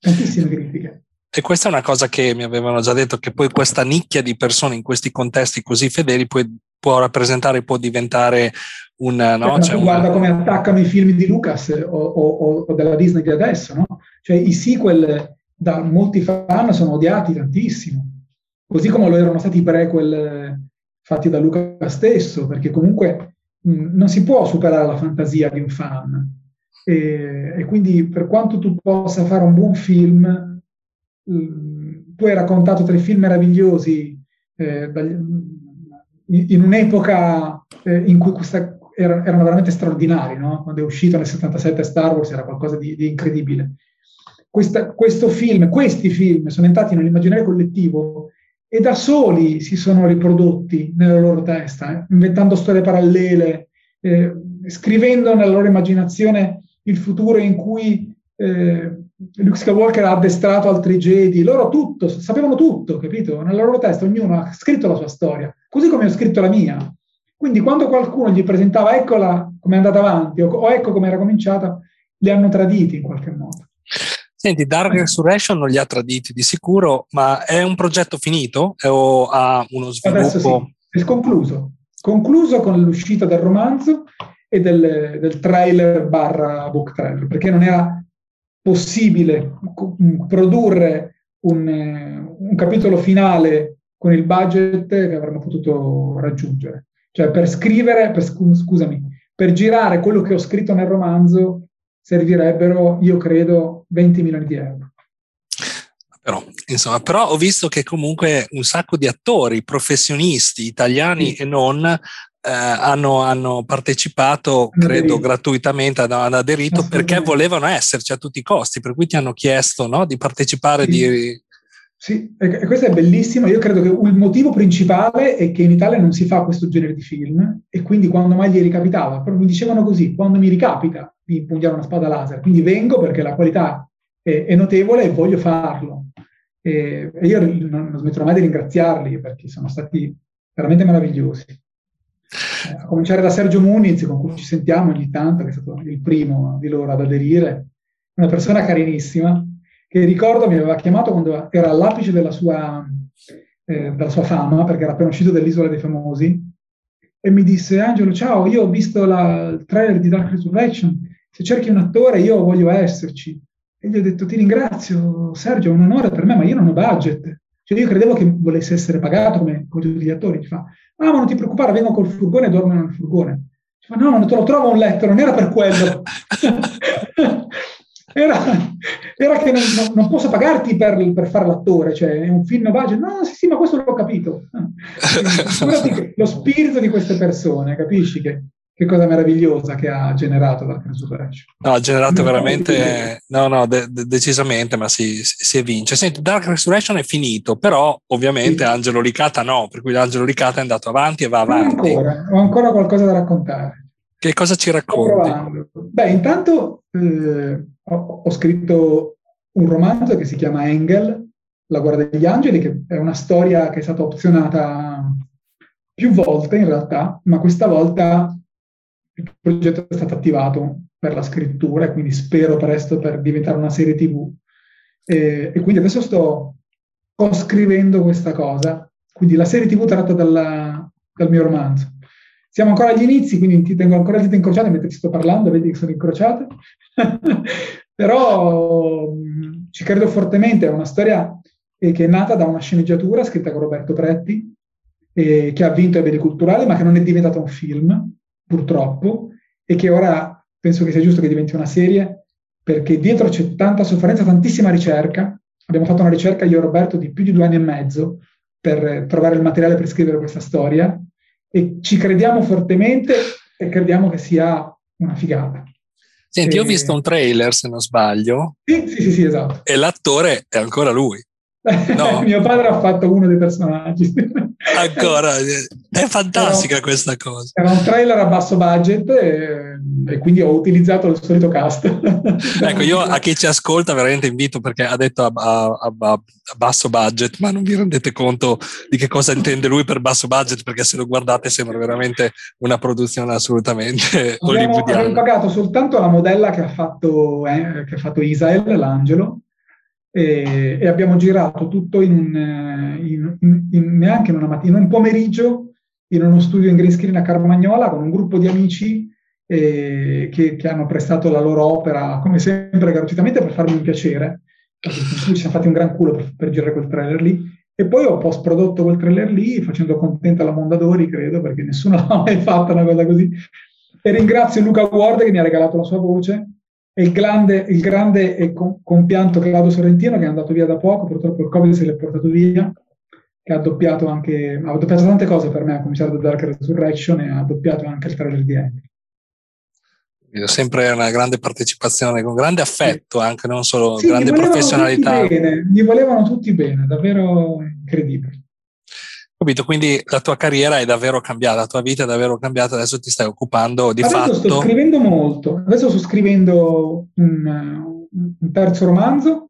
Tantissime critiche. E questa è una cosa che mi avevano già detto, che poi questa nicchia di persone in questi contesti così fedeli può, può rappresentare, può diventare un... No? Cioè, guarda un... come attaccano i film di Lucas o, o, o, della Disney di adesso, no? Cioè i sequel da molti fan sono odiati tantissimo, così come lo erano stati i prequel fatti da Luca stesso, perché comunque mh, non si può superare la fantasia di un fan. E, e, quindi per quanto tu possa fare un buon film, tu hai raccontato tre film meravigliosi eh, dagli, in un'epoca eh, in cui questa, erano veramente straordinari, no? quando è uscito nel 77 Star Wars era qualcosa di, di incredibile. Questa, questo film, questi film sono entrati nell'immaginario collettivo e da soli si sono riprodotti nella loro testa, eh? inventando storie parallele, eh, scrivendo nella loro immaginazione il futuro in cui eh, Luke Skywalker ha addestrato altri Jedi, loro tutto, sapevano tutto, capito? Nella loro testa ognuno ha scritto la sua storia, così come ho scritto la mia. Quindi quando qualcuno gli presentava eccola come è andata avanti o, o ecco come era cominciata, li hanno traditi in qualche modo. Senti, Dark Resurrection non li ha traditi di sicuro, ma è un progetto finito o ha uno sviluppo? Adesso sì, è concluso. Concluso con l'uscita del romanzo e del, del trailer barra book trailer, perché non era possibile produrre un, un capitolo finale con il budget che avremmo potuto raggiungere. Cioè per scrivere, per, scusami, per girare quello che ho scritto nel romanzo servirebbero, io credo, 20 milioni di euro. Però, insomma, però ho visto che comunque un sacco di attori professionisti italiani sì. e non eh, hanno, hanno, partecipato, credo, gratuitamente, hanno aderito perché volevano esserci a tutti i costi, per cui ti hanno chiesto no, di partecipare, sì. di sì, e questo è bellissimo. Io credo che il motivo principale è che in Italia non si fa questo genere di film e quindi quando mai gli ricapitava, proprio mi dicevano così, quando mi ricapita di impugnare una spada laser, quindi vengo perché la qualità è, è notevole e voglio farlo. E, e io non, non, smetterò mai di ringraziarli perché sono stati veramente meravigliosi. A cominciare da Sergio Muniz, con cui ci sentiamo ogni tanto, che è stato il primo di loro ad aderire, una persona carinissima che ricordo mi aveva chiamato quando era all'apice della sua, eh, della sua fama, perché era appena uscito dall'Isola dei Famosi, e mi disse, Angelo, ciao, io ho visto la, il trailer di Dark Resurrection, se cerchi un attore io voglio esserci. E gli ho detto, ti ringrazio Sergio, è un onore per me, ma io non ho budget. Cioè io credevo che volesse essere pagato come, come tutti gli attori. Ti fa, ah, ma non ti preoccupare, vengo col furgone e dormo nel furgone. Fa, no, non te lo trovo un letto, non era per quello. <laughs> era, era che non, non, non, posso pagarti per, per, fare l'attore, cioè è un film budget. No, sì, sì, ma questo l'ho capito. <laughs> lo spirito di queste persone, capisci che, che cosa meravigliosa che ha generato Dark Resurrection. No, ha generato veramente, no, no, de- de- decisamente, ma si, si evince. Senti, Dark Resurrection è finito, però ovviamente sì. Angelo Licata no, per cui Angelo Licata è andato avanti e va avanti. Ancora, ho ancora qualcosa da raccontare. Che cosa ci racconti? Beh, intanto eh, ho, ho, scritto un romanzo che si chiama Engel, La guardia degli angeli, che è una storia che è stata opzionata più volte in realtà, ma questa volta il progetto è stato attivato per la scrittura e quindi spero presto per diventare una serie tv. E, e quindi adesso sto scrivendo questa cosa, quindi la serie tv tratta dalla, dal mio romanzo. Siamo ancora agli inizi, quindi ti tengo ancora le dita incrociate mentre ti sto parlando, vedi che sono incrociate. <laughs> Però mh, ci credo fortemente, è una storia eh, che è nata da una sceneggiatura scritta con Roberto Pretti, eh, che ha vinto i beni culturali, ma che non è diventata un film, purtroppo, e che ora penso che sia giusto che diventi una serie, perché dietro c'è tanta sofferenza, tantissima ricerca. Abbiamo fatto una ricerca io e Roberto di più di due anni e mezzo per trovare il materiale per scrivere questa storia e ci crediamo fortemente e crediamo che sia una figata. Senti, e... ho visto un trailer, se non sbaglio. Sì, sì, sì, sì esatto. E l'attore è ancora lui. No. <laughs> Mio padre ha fatto uno dei personaggi. Ancora, <laughs> è fantastica era, questa cosa. Era un trailer a basso budget e, e quindi ho utilizzato il solito cast. <laughs> ecco, io a chi ci ascolta veramente invito perché ha detto a, a, a, a, basso budget, ma non vi rendete conto di che cosa intende lui per basso budget perché se lo guardate sembra veramente una produzione assolutamente abbiamo, Abbiamo pagato soltanto la modella che ha fatto, eh, che ha fatto Isael, l'angelo, e, e abbiamo girato tutto in, in, in, in neanche in una mattina, in un pomeriggio in uno studio in green screen a Carmagnola con un gruppo di amici eh, che, che, hanno prestato la loro opera, come sempre, gratuitamente per farmi un piacere. Ci siamo fatti un gran culo per, per girare quel trailer lì. E poi ho post prodotto quel trailer lì facendo contenta la Mondadori, credo, perché nessuno <laughs> l'ha mai fatta una cosa così. E ringrazio Luca Ward che mi ha regalato la sua voce e il grande, il grande e compianto Claudio Sorrentino che è andato via da poco, purtroppo il Covid se l'è portato via, che ha doppiato anche, ha doppiato tante cose per me, a cominciare da Dark Resurrection e ha doppiato anche il trailer di Henry. Sempre una grande partecipazione, con grande affetto anche, non solo sì, grande professionalità. Bene, mi volevano tutti bene, davvero incredibile. Capito? Quindi la tua carriera è davvero cambiata, la tua vita è davvero cambiata, adesso ti stai occupando di adesso fatto. Sto scrivendo molto, adesso sto scrivendo un, un terzo romanzo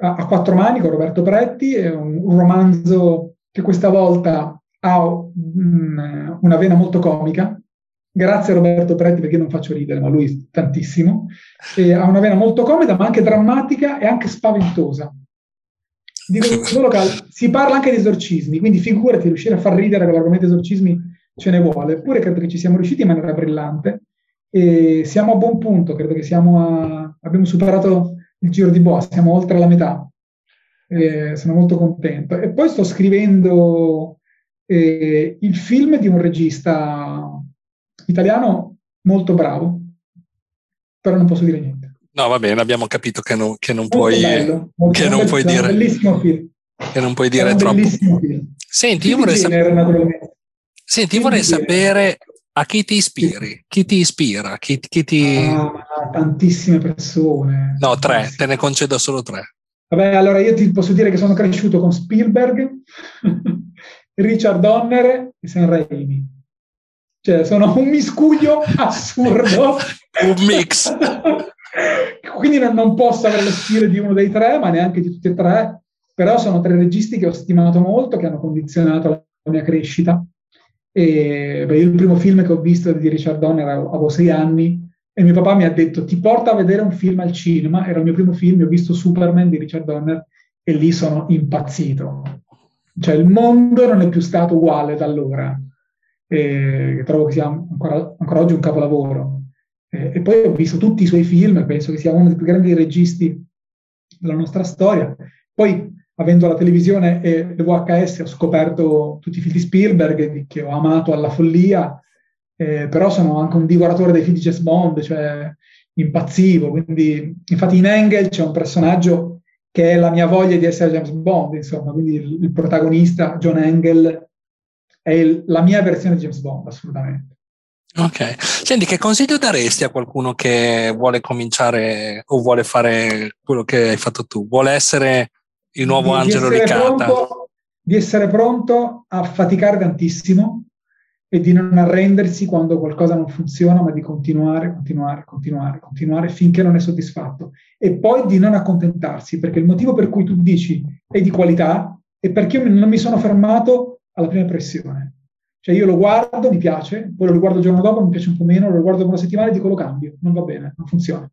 a, a, quattro mani con Roberto Pretti, è un, un romanzo che questa volta ha un, una vena molto comica, grazie a Roberto Pretti perché non faccio ridere, ma lui tantissimo, e ha una vena molto comica ma anche drammatica e anche spaventosa dico <laughs> solo che si parla anche di esorcismi, quindi figurati riuscire a far ridere con l'argomento esorcismi ce ne vuole, eppure credo che ci siamo riusciti in maniera brillante e siamo a buon punto, credo che a, abbiamo superato il giro di boa, siamo oltre la metà, eh, sono molto contento. E poi sto scrivendo eh, il film di un regista italiano molto bravo, però non posso dire niente. No, va bene, abbiamo capito che non, che non puoi, bello, che non puoi dire. Bellissimo film. Che non puoi dire troppo. Film. Senti, io vorrei, sapere, Senti, io vorrei sapere a chi ti ispiri, chi ti ispira, chi, chi ti... Ah, tantissime persone. No, tre, te ne concedo solo tre. Vabbè, allora io ti posso dire che sono cresciuto con Spielberg, <laughs> Richard Donner e Sam Raimi. Cioè, sono un miscuglio <laughs> assurdo. un mix. <laughs> Quindi non, non, posso avere lo stile di uno dei tre, ma neanche di tutti e tre, però sono tre registi che ho stimato molto, che hanno condizionato la mia crescita. E, beh, il primo film che ho visto di Richard Donner avevo sei anni e mio papà mi ha detto ti porta a vedere un film al cinema, era il mio primo film, ho visto Superman di Richard Donner e lì sono impazzito. Cioè il mondo non è più stato uguale da allora. E trovo che sia ancora, ancora oggi un capolavoro. Eh, e poi ho visto tutti i suoi film, penso che sia uno dei più grandi registi della nostra storia. Poi, avendo la televisione e le VHS, ho scoperto tutti i film di Spielberg che ho amato alla follia, eh, però sono anche un divoratore dei film di James Bond, cioè impazzivo. Quindi, infatti, in Engel c'è un personaggio che è la mia voglia di essere James Bond, insomma, quindi il, il protagonista, John Engel, è il, la mia versione di James Bond, assolutamente. Ok, senti, che consiglio daresti a qualcuno che vuole cominciare o vuole fare quello che hai fatto tu? Vuole essere il nuovo di, Angelo di Ricata? Pronto, di essere pronto a faticare tantissimo e di non arrendersi quando qualcosa non funziona, ma di continuare, continuare, continuare, continuare finché non è soddisfatto. E poi di non accontentarsi, perché il motivo per cui tu dici è di qualità è perché io non mi sono fermato alla prima impressione. Cioè io lo guardo, mi piace, poi lo riguardo il giorno dopo, mi piace un po' meno, lo guardo per una settimana e dico lo cambio, non va bene, non funziona.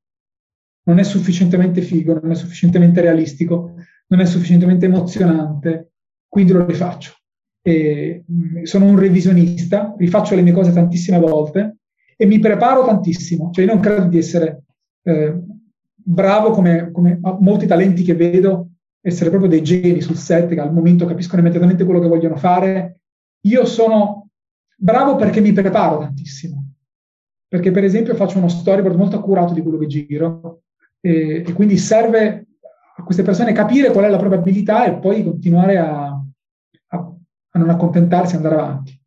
Non è sufficientemente figo, non è sufficientemente realistico, non è sufficientemente emozionante, quindi lo rifaccio. E, mm, sono un revisionista, rifaccio le mie cose tantissime volte e mi preparo tantissimo. Cioè io non credo di essere eh, bravo come, come molti talenti che vedo, essere proprio dei geni sul set che al momento capiscono immediatamente quello che vogliono fare io sono bravo perché mi preparo tantissimo, perché per esempio faccio uno storyboard molto accurato di quello che giro e, e quindi serve a queste persone capire qual è la probabilità e poi continuare a, a, a non accontentarsi e andare avanti.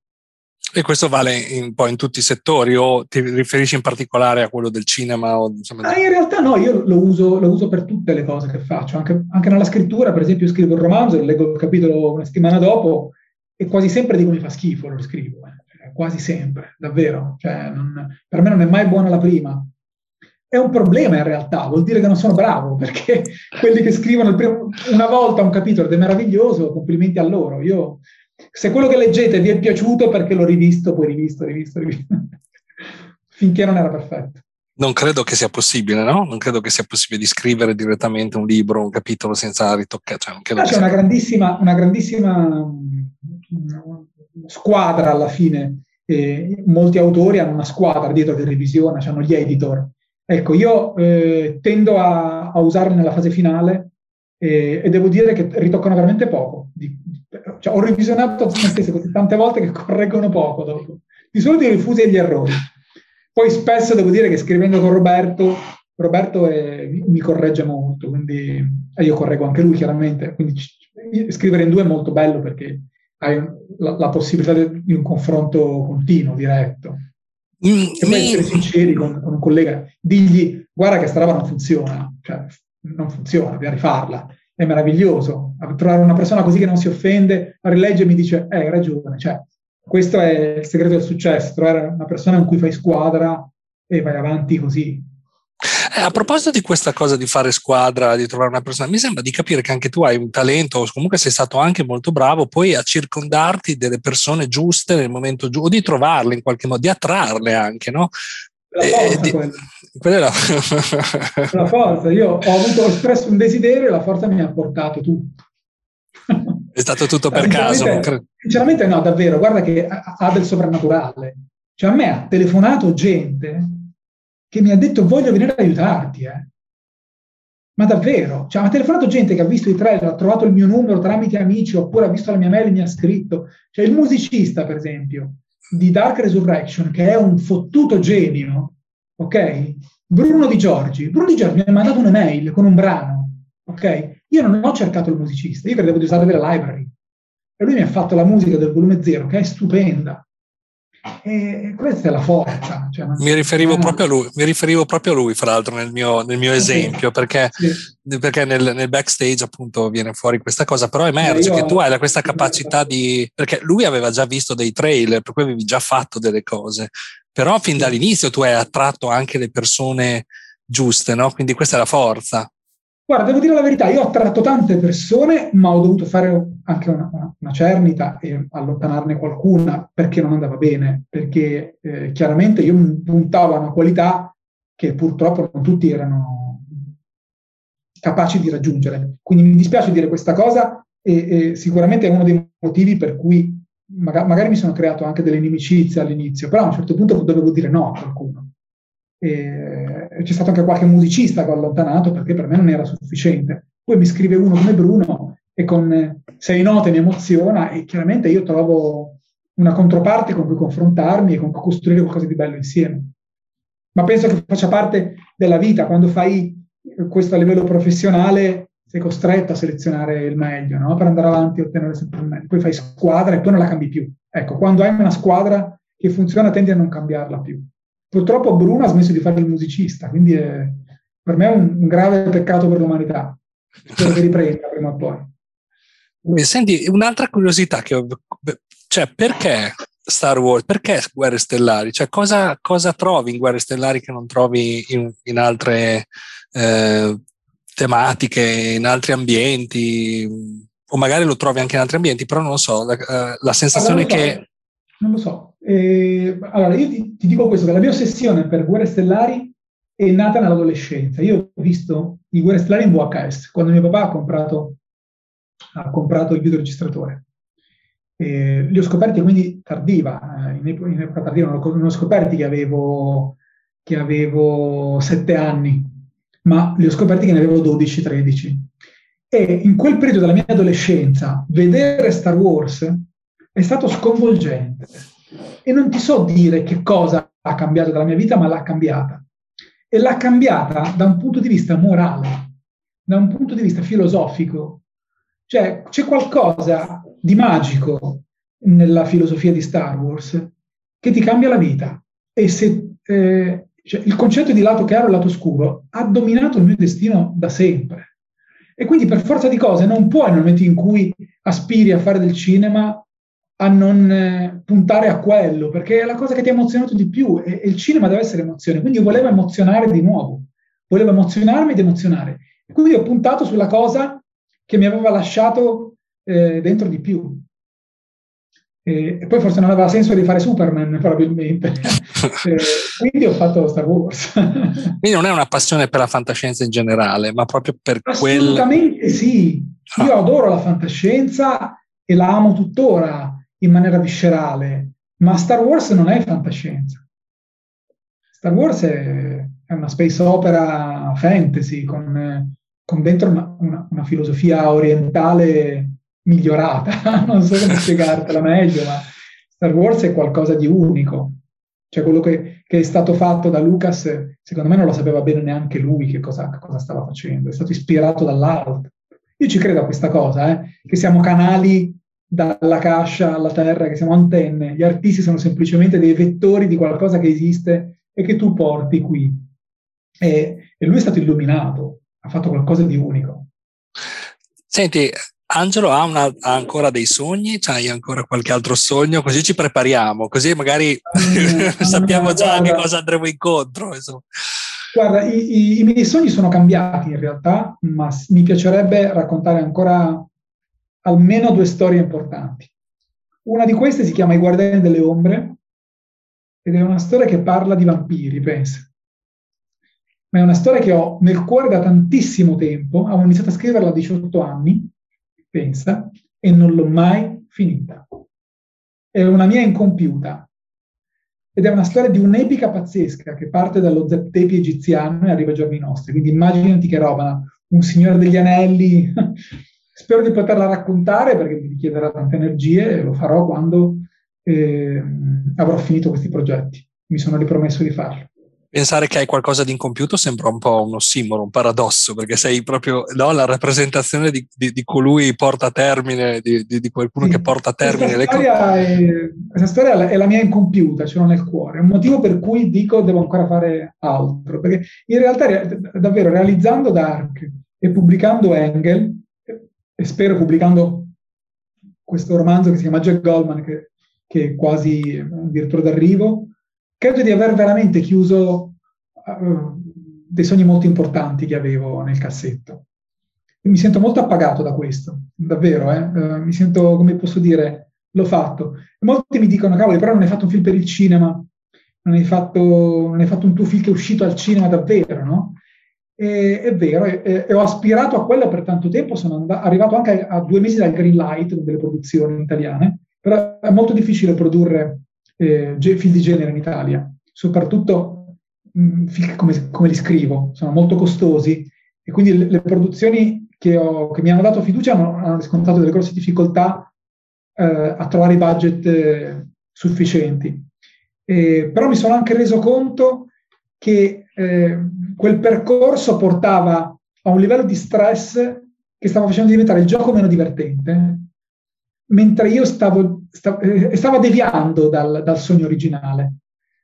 E questo vale un po' in tutti i settori o ti riferisci in particolare a quello del cinema? O, insomma... ah, in realtà no, io lo uso, lo uso, per tutte le cose che faccio, anche, anche, nella scrittura, per esempio scrivo un romanzo, leggo il capitolo una settimana dopo e quasi sempre dico mi fa schifo, lo scrivo, quasi sempre, davvero. Cioè, non, per me non è mai buona la prima. È un problema in realtà, vuol dire che non sono bravo, perché <laughs> quelli che scrivono primo, una volta un capitolo ed è meraviglioso, complimenti a loro. Io, se quello che leggete vi è piaciuto perché l'ho rivisto, poi rivisto, rivisto, rivisto, <laughs> finché non era perfetto non credo che sia possibile, no? Non credo che sia possibile di scrivere direttamente un libro, un capitolo senza ritoccare. Cioè, c'è sia... una grandissima, una grandissima squadra alla fine. Eh, molti autori hanno una squadra dietro che revisiona, hanno gli editor. Ecco, io eh, tendo a, a, usarli nella fase finale eh, e devo dire che ritoccano veramente poco. Di, cioè, ho revisionato così tante volte che correggono poco dopo. Di solito rifusi gli errori. Poi spesso devo dire che scrivendo con Roberto, Roberto è, mi corregge molto, quindi io correggo anche lui chiaramente, quindi scrivere in due è molto bello perché hai la, la possibilità di un confronto continuo, diretto. Mm, e poi essere sinceri con, con, un collega, digli guarda che sta roba non funziona, cioè non funziona, bisogna rifarla, è meraviglioso. Trovare una persona così che non si offende, a rilegge e mi dice eh, hai ragione, cioè, questo è il segreto del successo, trovare una persona con cui fai squadra e vai avanti così. Eh, a proposito di questa cosa di fare squadra, di trovare una persona, mi sembra di capire che anche tu hai un talento, o comunque sei stato anche molto bravo poi a circondarti delle persone giuste nel momento giusto, o di trovarle in qualche modo, di attrarle anche, no? La eh, forza, di, quella. quella è la... <laughs> la forza. Io ho avuto espresso un desiderio e la forza mi ha portato tutto. <laughs> È stato tutto per caso. Sinceramente, sinceramente no, davvero, guarda che ha del soprannaturale. Cioè a me ha telefonato gente che mi ha detto voglio venire ad aiutarti, eh. Ma davvero? Cioè, ha telefonato gente che ha visto i trailer, ha trovato il mio numero tramite amici, oppure ha visto la mia mail e mi ha scritto. Cioè, il musicista, per esempio, di Dark Resurrection, che è un fottuto genio, ok? Bruno Di Giorgi. Bruno Di Giorgi mi ha mandato un'email con un brano, ok? Io non ho cercato il musicista, io credevo di usare delle library. E lui mi ha fatto la musica del volume zero, che è stupenda. E questa è la forza. Cioè mi, riferivo è... proprio a lui, mi riferivo proprio a lui, fra l'altro, nel mio, nel mio esempio, perché, sì. perché nel, nel, backstage appunto viene fuori questa cosa, però emerge io... che tu hai questa capacità di... perché lui aveva già visto dei trailer, per cui avevi già fatto delle cose, però fin dall'inizio tu hai attratto anche le persone giuste, no? Quindi questa è la forza. Guarda, devo dire la verità, io ho attratto tante persone, ma ho dovuto fare anche una, una cernita e allontanarne qualcuna perché non andava bene, perché eh, chiaramente io puntavo a una qualità che purtroppo non tutti erano capaci di raggiungere. Quindi mi dispiace dire questa cosa e, e sicuramente è uno dei motivi per cui magari, magari mi sono creato anche delle inimicizie all'inizio, però a un certo punto dovevo dire no a qualcuno. E c'è stato anche qualche musicista che ho allontanato perché per me non era sufficiente. Poi mi scrive uno come Bruno e con sei note mi emoziona e chiaramente io trovo una controparte con cui confrontarmi e con cui costruire qualcosa di bello insieme. ma penso che faccia parte della vita. Quando fai questo a livello professionale sei costretto a selezionare il meglio no? per andare avanti e ottenere sempre il meglio. Poi fai squadra e poi non la cambi più. Ecco, quando hai una squadra che funziona tendi a non cambiarla più. Purtroppo Bruno ha smesso di fare il musicista, quindi è, per me è un, un grave peccato per l'umanità. Spero che riprenda prima o poi. Senti, un'altra curiosità che ho, cioè perché Star Wars, perché Guerre Stellari? Cioè cosa, cosa trovi in Guerre Stellari che non trovi in, in altre eh, tematiche, in altri ambienti? O magari lo trovi anche in altri ambienti, però non lo so, la, eh, la sensazione allora, che... Non lo so. Eh, allora, io ti, ti, dico questo, che la mia ossessione per Guerre Stellari è nata nell'adolescenza. Io ho visto i Guerre Stellari in VHS, quando mio papà ha comprato, ha comprato il videoregistratore. Eh, li ho scoperti quindi tardiva, eh, in, epoca, in epoca tardiva, non, ho scoperti che avevo, che avevo sette anni, ma li ho scoperti che ne avevo 12-13. E in quel periodo della mia adolescenza, vedere Star Wars è stato sconvolgente. E non ti so dire che cosa ha cambiato della mia vita, ma l'ha cambiata. E l'ha cambiata da un punto di vista morale, da un punto di vista filosofico. Cioè, c'è qualcosa di magico nella filosofia di Star Wars che ti cambia la vita. E se eh, cioè, il concetto di lato chiaro e lato scuro ha dominato il mio destino da sempre. E quindi per forza di cose non puoi nel momento in cui aspiri a fare del cinema a non eh, puntare a quello, perché è la cosa che ti ha emozionato di più e, e il cinema deve essere emozione. Quindi io volevo emozionare di nuovo, volevo emozionarmi ed emozionare. E quindi ho puntato sulla cosa che mi aveva lasciato eh, dentro di più. E, e, poi forse non aveva senso di fare Superman, <laughs> probabilmente. <laughs> eh, quindi ho fatto Star Wars. <laughs> quindi non è una passione per la fantascienza in generale, ma proprio per quel... Assolutamente sì. Ah. Io adoro la fantascienza e la amo tuttora in maniera viscerale, ma Star Wars non è fantascienza. Star Wars è, è una space opera fantasy con, con dentro una, una, una filosofia orientale migliorata, <laughs> non so come spiegartela meglio, ma Star Wars è qualcosa di unico. Cioè quello che, che, è stato fatto da Lucas, secondo me non lo sapeva bene neanche lui che cosa, cosa stava facendo, è stato ispirato dall'alto. Io ci credo a questa cosa, eh, che siamo canali dalla cascia alla terra, che siamo antenne. Gli artisti sono semplicemente dei vettori di qualcosa che esiste e che tu porti qui. E, e lui è stato illuminato, ha fatto qualcosa di unico. Senti, Angelo ha, una, ha, ancora dei sogni? C'hai ancora qualche altro sogno? Così ci prepariamo, così magari eh, <laughs> sappiamo già guarda, che cosa andremo incontro. Insomma. Guarda, i, i, i, miei sogni sono cambiati in realtà, ma mi piacerebbe raccontare ancora almeno due storie importanti. Una di queste si chiama I Guardiani delle Ombre ed è una storia che parla di vampiri, pensa. Ma è una storia che ho nel cuore da tantissimo tempo, avevo iniziato a scriverla a 18 anni, pensa, e non l'ho mai finita. È una mia incompiuta. Ed è una storia di un'epica pazzesca che parte dallo Zeptepi egiziano e arriva ai giorni nostri. Quindi immaginati che roba, un signore degli anelli Spero di poterla raccontare perché mi richiederà tante energie e lo farò quando eh, avrò finito questi progetti. Mi sono ripromesso di farlo. Pensare che hai qualcosa di incompiuto sembra un po' un ossimoro, un paradosso, perché sei proprio no, la rappresentazione di, di, di, colui porta a termine, di, di qualcuno sì. che porta a termine questa le cose. Questa storia è la mia incompiuta, ce l'ho nel cuore. È un motivo per cui dico devo ancora fare altro, perché in realtà davvero realizzando Dark e pubblicando Engel, e spero pubblicando questo romanzo che si chiama Jack Goldman, che, che è quasi addirittura d'arrivo, credo di aver veramente chiuso uh, dei sogni molto importanti che avevo nel cassetto. E mi sento molto appagato da questo, davvero, eh? uh, mi sento, come posso dire, l'ho fatto. E molti mi dicono, cavolo, però non hai fatto un film per il cinema, non hai fatto, non hai fatto un tuo film che è uscito al cinema davvero, no? E, è vero, e, e, ho aspirato a quello per tanto tempo, sono andato, arrivato anche a, a, due mesi dal green light delle produzioni italiane, però è molto difficile produrre eh, film di genere in Italia, soprattutto mh, film come, come, li scrivo, sono molto costosi e quindi le, le produzioni che, ho, che, mi hanno dato fiducia hanno, hanno riscontrato delle grosse difficoltà eh, a trovare i budget eh, sufficienti. però mi sono anche reso conto che eh, quel percorso portava a un livello di stress che stava facendo diventare il gioco meno divertente, mentre io stavo, stavo, eh, stavo deviando dal, dal, sogno originale.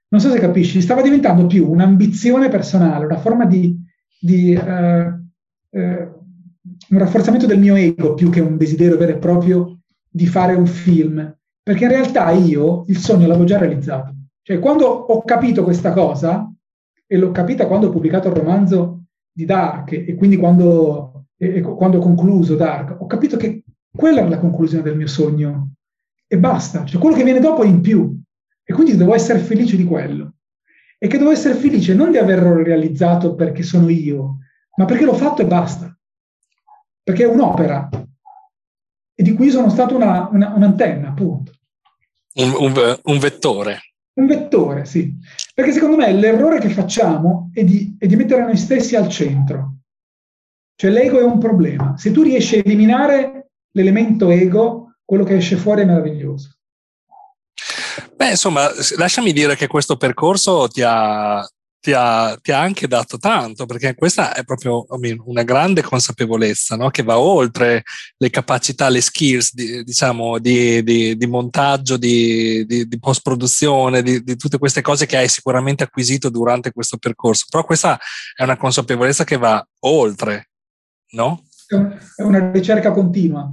Non so se capisci, stava diventando più un'ambizione personale, una forma di, di eh, eh, un rafforzamento del mio ego più che un desiderio vero e proprio di fare un film, perché in realtà io il sogno l'avevo già realizzato. Cioè, quando ho capito questa cosa, e l'ho capita quando ho pubblicato il romanzo di Dark, e quindi quando, e, quando ho concluso Dark, ho capito che quella era la conclusione del mio sogno. E basta. Cioè, quello che viene dopo è in più. E quindi devo essere felice di quello. E che devo essere felice non di averlo realizzato perché sono io, ma perché l'ho fatto e basta. Perché è un'opera. E di cui sono stato una, una, un'antenna, appunto. Un, un, un, vettore. Un vettore, sì. Perché secondo me l'errore che facciamo è di, è di mettere noi stessi al centro. Cioè l'ego è un problema. Se tu riesci a eliminare l'elemento ego, quello che esce fuori è meraviglioso. Beh, insomma, lasciami dire che questo percorso ti ha, ti ha, ti ha anche dato tanto, perché questa è proprio una grande consapevolezza no? che va oltre le capacità, le skills di, diciamo, di, di, di montaggio, di, di post-produzione, di, tutte queste cose che hai sicuramente acquisito durante questo percorso. Però questa è una consapevolezza che va oltre, no? È una ricerca continua.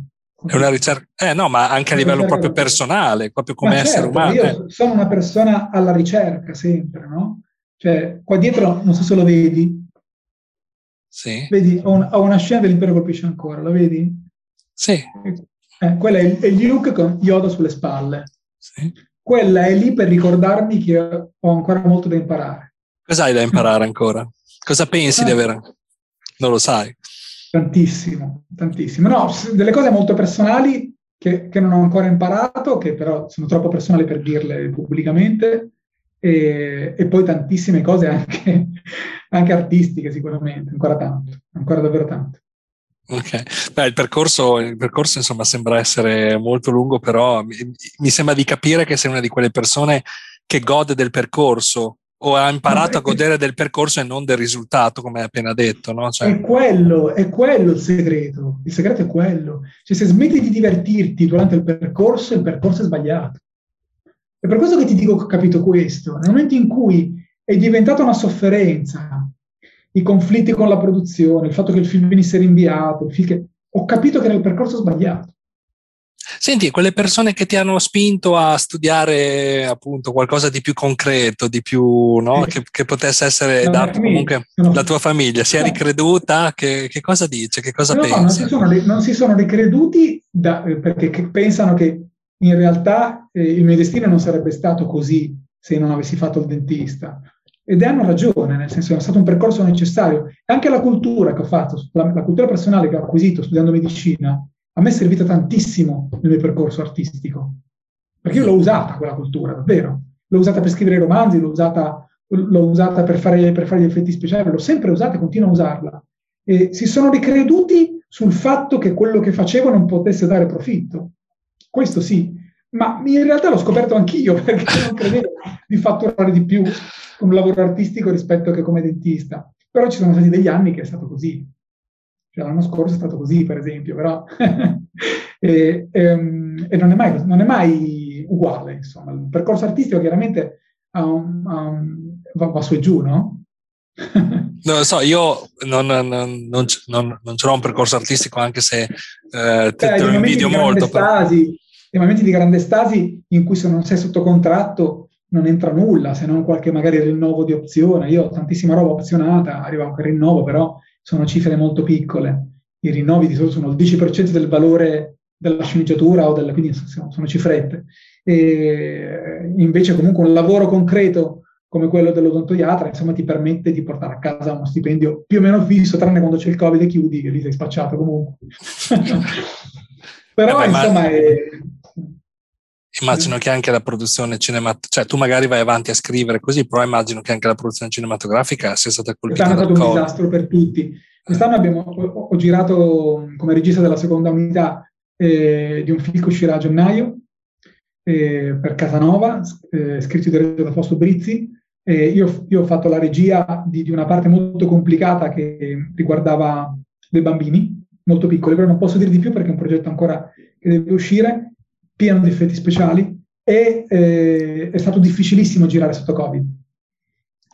È una ricerca, eh no, ma anche a livello proprio personale, proprio come ma essere certo, umano. Io sono una persona alla ricerca sempre, no? Cioè, qua dietro, non so se lo vedi. Sì. Vedi, ho, un, ho una scena dell'impero colpisce ancora, la vedi? Sì. Eh, quella è, è Luke con Yoda sulle spalle. Sì. Quella è lì per ricordarmi che ho ancora molto da imparare. Cosa hai da imparare ancora? Cosa pensi ah. di avere? Non lo sai. Tantissimo, tantissimo. No, delle cose molto personali che, che, non ho ancora imparato, che però sono troppo personali per dirle pubblicamente, e, e poi tantissime cose anche, <laughs> anche, artistiche sicuramente, ancora tanto, ancora davvero tanto. Ok, Beh, il, percorso, il percorso insomma sembra essere molto lungo, però mi, mi sembra di capire che sei una di quelle persone che gode del percorso o ha imparato a godere del percorso e non del risultato, come hai appena detto. No? Cioè... È, quello, è quello il segreto. Il segreto è quello. Cioè, se smetti di divertirti durante il percorso, il percorso è sbagliato. È per questo che ti dico che ho capito questo. Nel momento in cui è diventata una sofferenza, i conflitti con la produzione, il fatto che il film venisse rinviato, che... ho capito che era il percorso sbagliato. Senti, quelle persone che ti hanno spinto a studiare appunto qualcosa di più concreto, di più, no? che, che, potesse essere no, dato comunque no. la tua famiglia, si è ricreduta, che, che, cosa dice, che cosa pensa? Non si, sono, non si sono ricreduti da, perché pensano che in realtà eh, il mio destino non sarebbe stato così se non avessi fatto il dentista. Ed hanno ragione, nel senso che è stato un percorso necessario. Anche la cultura che ho fatto, la, la cultura personale che ho acquisito studiando medicina, a me è servita tantissimo nel mio percorso artistico, perché io l'ho usata quella cultura, davvero. L'ho usata per scrivere romanzi, l'ho usata, l'ho usata per, fare, per fare gli effetti speciali, l'ho sempre usata e continuo a usarla. E si sono ricreduti sul fatto che quello che facevo non potesse dare profitto. Questo sì, ma in realtà l'ho scoperto anch'io <laughs> perché non credevo di fatturare di più con un lavoro artistico rispetto che come dentista. Però ci sono stati degli anni che è stato così. Cioè, l'anno scorso è stato così, per esempio, però <laughs> e, ehm, e non, è mai, non, è mai, uguale. Insomma. Il percorso artistico chiaramente un, un, va, va su e giù, no? <laughs> non lo so, io non, non, non, non, ce l'ho un percorso artistico, anche se eh, te, te lo invidio molto. Stasi, Nei momenti di grande stasi in cui se non sei sotto contratto non entra nulla, se non qualche magari rinnovo di opzione. Io ho tantissima roba opzionata, arriva anche il rinnovo, però sono cifre molto piccole. I rinnovi di solito sono il 10% del valore della sceneggiatura o della, quindi sono, sono cifrette. E invece comunque un lavoro concreto come quello dell'odontoiatra, insomma, ti permette di portare a casa uno stipendio più o meno fisso, tranne quando c'è il Covid e chiudi, che lì sei spacciato comunque. <laughs> Però, beh, insomma, è... Immagino che anche la produzione cinematografica, cioè tu magari vai avanti a scrivere così, però immagino che anche la produzione cinematografica sia stata colpita Quest'anno è stato un disastro per tutti. Quest'anno abbiamo, ho, ho girato come regista della seconda unità eh, di un film che uscirà a gennaio eh, per Casanova, eh, scritto e diretto da Fausto Brizzi, io, io, ho fatto la regia di, di, una parte molto complicata che riguardava dei bambini molto piccoli, però non posso dire di più perché è un progetto ancora che deve uscire, pieno di effetti speciali e eh, è stato difficilissimo girare sotto Covid.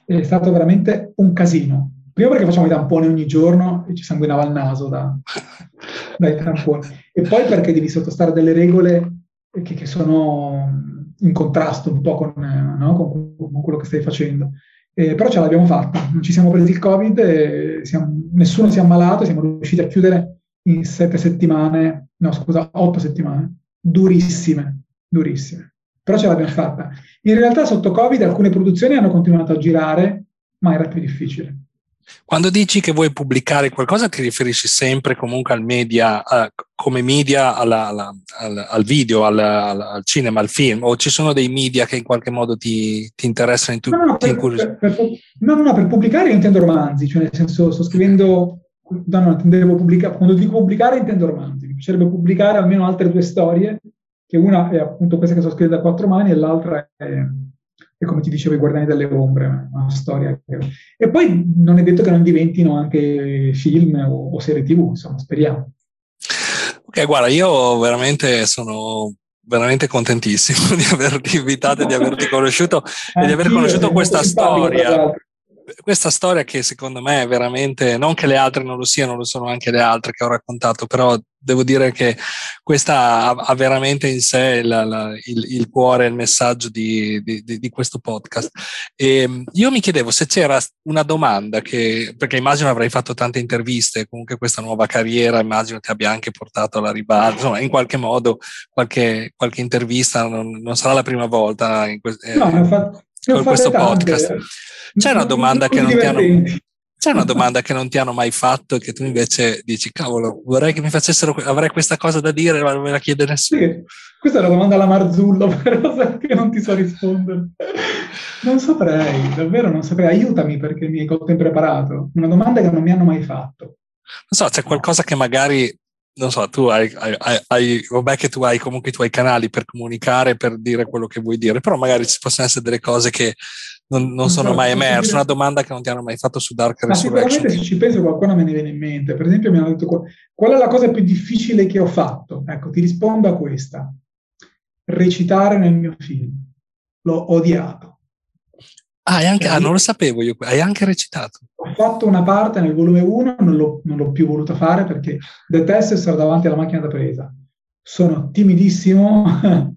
È stato veramente un casino. Prima perché facciamo i tamponi ogni giorno e ci sanguinava il naso da, <laughs> dai tamponi. E poi perché devi sottostare delle regole che, che sono in contrasto un po' con, no? con, con quello che stai facendo. Eh, però ce l'abbiamo fatta, ci siamo presi il Covid, siamo, nessuno si è ammalato, siamo riusciti a chiudere in sette settimane, no scusa, otto settimane, durissime, durissime. Però ce l'abbiamo fatta. In realtà sotto Covid alcune produzioni hanno continuato a girare, ma era più difficile. Quando dici che vuoi pubblicare qualcosa ti riferisci sempre comunque al media, uh, come media alla, alla, al, al, video, al, al, cinema, al film, o ci sono dei media che in qualche modo ti, ti interessano in tu, no, no, per, per, per, no, no, per pubblicare io intendo romanzi, cioè nel senso sto scrivendo, no, no, intendevo pubblicare, quando dico pubblicare intendo romanzi, mi piacerebbe pubblicare almeno altre due storie, che una è appunto questa che sto scrivendo a quattro mani e l'altra è e come ti dicevo i Guardiani delle Ombre, una storia. Che... E poi non è detto che non diventino anche film o, o serie tv, insomma, speriamo. Ok, guarda, io veramente sono veramente contentissimo <laughs> di averti invitato e di averti conosciuto e di aver conosciuto questa storia questa storia che secondo me è veramente, non che le altre non lo siano, lo sono anche le altre che ho raccontato, però devo dire che questa ha, ha veramente in sé la, la, il, il, cuore, il messaggio di, di, di questo podcast. E ehm, io mi chiedevo se c'era una domanda che, perché immagino avrai fatto tante interviste, comunque questa nuova carriera immagino ti abbia anche portato alla ribalta, insomma in qualche modo qualche, qualche intervista non, non, sarà la prima volta in que- no, eh, fatto, con questo podcast. C'è una domanda che non ti hanno c'è una domanda che non ti hanno mai fatto e che tu invece dici, cavolo, vorrei che mi facessero, avrei questa cosa da dire, ma non me la chiede nessuno. Sì, questa è una domanda alla Marzullo, <laughs> però che non ti so rispondere. Non saprei, davvero non saprei. Aiutami perché mi hai impreparato. Una domanda che non mi hanno mai fatto. Non so, c'è qualcosa che magari non so, tu hai, hai, hai, vabbè che tu hai comunque i tuoi canali per comunicare, per dire quello che vuoi dire, però magari ci possono essere delle cose che non, non sono mai emerse. Una domanda che non ti hanno mai fatto su Dark Resurrection. Sicuramente se ci penso qualcuno me ne viene in mente. Per esempio mi hanno detto qual è la cosa più difficile che ho fatto? Ecco, ti rispondo a questa. Recitare nel mio film. L'ho odiato. Ah, anche, ah, non lo sapevo io, hai anche recitato. Ho fatto una parte nel volume 1, non l'ho, non l'ho più voluta fare perché detesto essere davanti alla macchina da presa. Sono timidissimo, <laughs>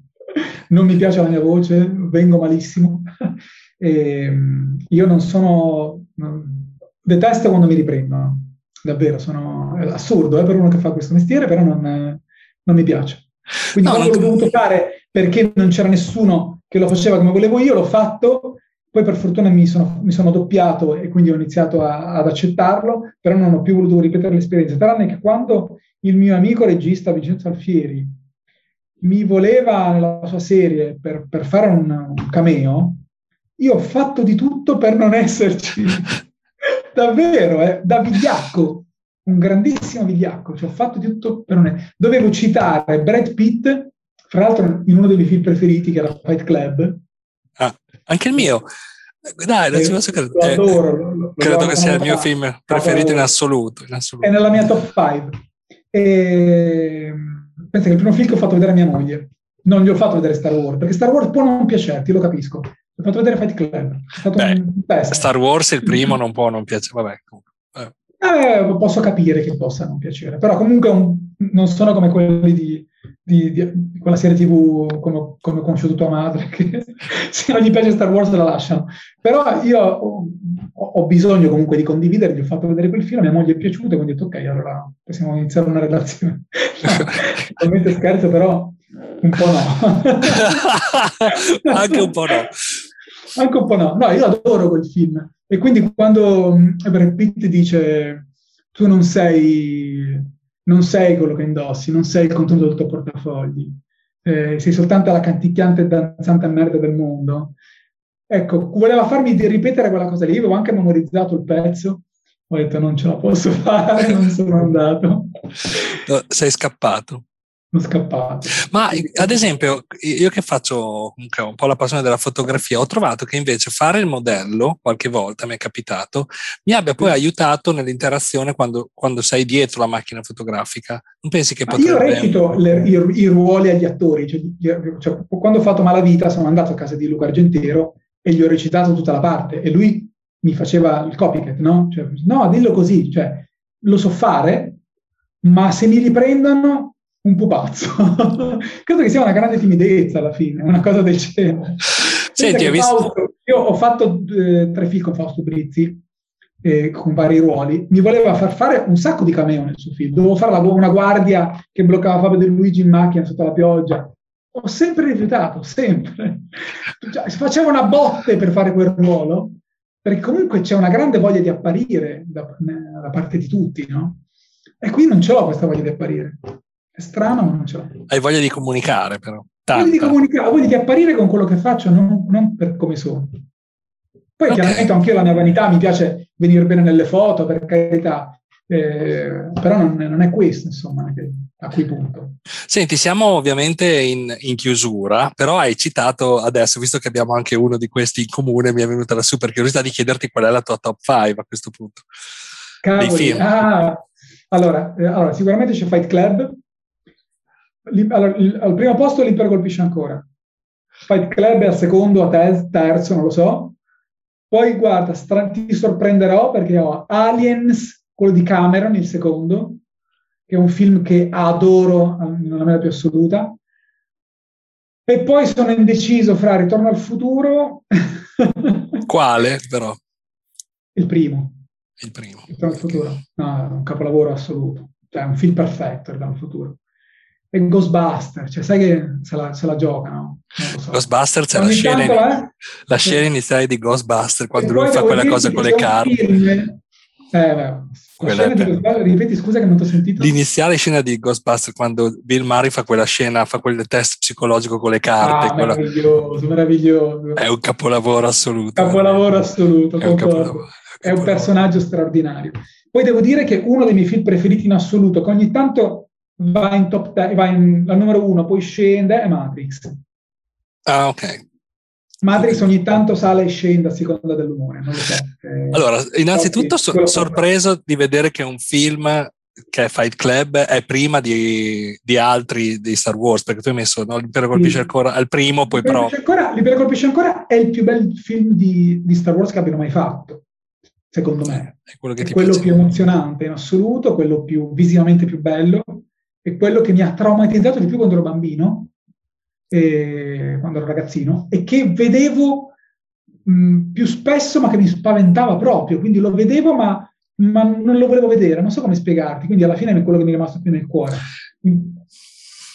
non mi piace la mia voce, vengo malissimo e <laughs> ehm, io non sono... Detesto quando mi riprendono, davvero, sono è assurdo eh, per uno che fa questo mestiere, però non, non mi piace. Quindi no, quando l'ho dovuto fare perché non c'era nessuno che lo faceva come volevo io, l'ho fatto, poi per fortuna mi sono, mi sono doppiato e quindi ho iniziato a, ad accettarlo, però non ho più voluto ripetere l'esperienza, tranne che quando il mio amico regista Vincenzo Alfieri mi voleva nella sua serie per, per fare un, un cameo, io ho fatto di tutto per non esserci. <laughs> Davvero, eh? da vigliacco, un grandissimo vigliacco. Cioè, ho fatto di tutto per non essere. Dovevo citare Brad Pitt, fra l'altro in uno dei miei film preferiti, che era Fight Club. Anche il mio. Dai, non ci posso credere. Lo adoro. Lo, lo credo che sia il mio film preferito in assoluto, in assoluto. È nella mia top 5. E... Pensa che il primo film che ho fatto vedere a mia moglie. Non gli ho fatto vedere Star Wars, perché Star Wars può non piacerti, lo capisco. Ho fatto vedere Fight Club. Beh, Star Wars il primo <laughs> non può non piacere, vabbè. Eh. Eh, posso capire che possa non piacere, però comunque un, non sono come quelli di, di, di quella serie tv come, come ho conosciuto tua madre, <laughs> che se non gli piace Star Wars la lasciano. Però io ho, ho bisogno comunque di condividere, gli ho fatto vedere quel film, a mia moglie è piaciuto, quindi ho detto ok, allora possiamo iniziare una relazione. <laughs> Ovviamente scherzo, però un po' no. Anche un po' no. Anche un po' no. No, io adoro quel film. E quindi quando mm, Brad Pitt dice tu non sei, non sei quello che indossi, non sei il contenuto del tuo portafogli, eh, sei soltanto la canticchiante e danzante merda del mondo. Ecco, voleva farmi ripetere quella cosa lì, avevo anche memorizzato il pezzo, ho detto non ce la posso <laughs> fare, non sono andato. No, sei scappato. Non scappate. Ma ad esempio, io che faccio comunque un po' la passione della fotografia, ho trovato che invece fare il modello, qualche volta mi è capitato, mi abbia poi aiutato nell'interazione quando, quando sei dietro la macchina fotografica. Non pensi che potrebbe... Io recito le, i, i, ruoli agli attori, cioè, cioè, quando ho fatto Malavita sono andato a casa di Luca Argentero e gli ho recitato tutta la parte e lui mi faceva il copycat, no? Cioè, no, dillo così, cioè, lo so fare, ma se mi riprendono un pupazzo. <laughs> Credo che sia una grande timidezza alla fine, una cosa del genere. Senti, hai visto... Fausto, io ho fatto eh, tre film con Fausto Brizzi, eh, con vari ruoli. Mi voleva far fare un sacco di cameo nel suo film. Dovevo fare la, una guardia che bloccava Fabio De Luigi in macchina sotto la pioggia. Ho sempre rifiutato, sempre. Cioè, faceva una botte per fare quel ruolo, perché comunque c'è una grande voglia di apparire da, da parte di tutti, no? E qui non ce l'ho questa voglia di apparire. È strano, ma non ce l'ho. Hai voglia di comunicare, però. Tanta. Voglia di comunicare, voglia di apparire con quello che faccio, non, non per come sono. Poi okay. chiaramente anche io la mia vanità, mi piace venire bene nelle foto, per carità, eh, però non, non, è questo, insomma, a quel punto. Senti, siamo ovviamente in, in, chiusura, però hai citato adesso, visto che abbiamo anche uno di questi in comune, mi è venuta la super curiosità di chiederti qual è la tua top 5 a questo punto. Cavoli, ah, allora, eh, allora, sicuramente c'è Fight Club, allora, il, al primo posto l'Iper colpisce ancora. Fight Club è al secondo, a te, terzo, non lo so. Poi guarda, stra- ti sorprenderò perché ho Aliens, quello di Cameron, il secondo, che è un film che adoro nella maniera più assoluta. E poi sono indeciso fra Ritorno al futuro. <laughs> Quale, però? Il primo. Il primo. Ritorno al futuro. No, è un capolavoro assoluto. Cioè, è un film perfetto, Ritorno al futuro è Ghostbuster, cioè sai che se la, se la giocano. So. Ghostbuster c'è la scena, in, eh? la scena iniziale di Ghostbuster quando lui fa quella cosa con le carte. Film, eh, beh, ripeti scusa che non ti ho sentito. L'iniziale scena di Ghostbuster quando Bill Murray fa quella scena, fa quel test psicologico con le carte. Ah, quella... meraviglioso, meraviglioso. È un capolavoro assoluto. Capolavoro assoluto. È un, capolavoro. è un personaggio straordinario. Poi devo dire che uno dei miei film preferiti in assoluto, che ogni tanto va in top 10, va in, la numero uno, poi scende, è Matrix. Ah, ok. Matrix ogni tanto sale e scende a seconda dell'umore, so. Eh, allora, innanzitutto sono sorpreso di vedere che un film che è Fight Club è prima di, di, altri di Star Wars, perché tu hai messo no, L'Impero colpisce sì. ancora al primo, poi L'Impero però... Ancora, L'Impero colpisce ancora è il più bel film di, di Star Wars che abbiano mai fatto, secondo me. È quello, è quello più emozionante in assoluto, quello più visivamente più bello, è quello che mi ha traumatizzato di più quando ero bambino, eh, quando ero ragazzino, e che vedevo mh, più spesso, ma che mi spaventava proprio. Quindi lo vedevo, ma, ma, non lo volevo vedere, non so come spiegarti. Quindi alla fine è quello che mi è rimasto più nel cuore.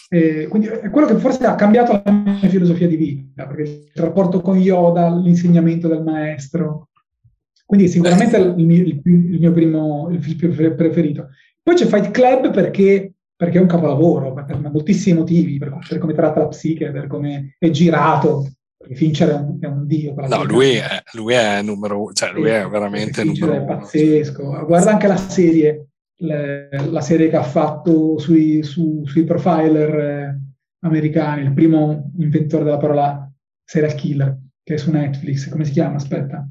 Eh, quindi è quello che forse ha cambiato la mia filosofia di vita, perché il rapporto con Yoda, l'insegnamento del maestro. Quindi sicuramente il mio, il mio primo, il film preferito. Poi c'è Fight Club perché perché è un capolavoro per, moltissimi motivi, per, per, come tratta la psiche, per come è girato. Fincher è un, è un dio. No, lui è, lui è, numero cioè lui è veramente Fincher numero è pazzesco. Guarda anche la serie, le, la serie che ha fatto sui, su, sui profiler eh, americani, il primo inventore della parola serial killer, che è su Netflix. Come si chiama? Aspetta.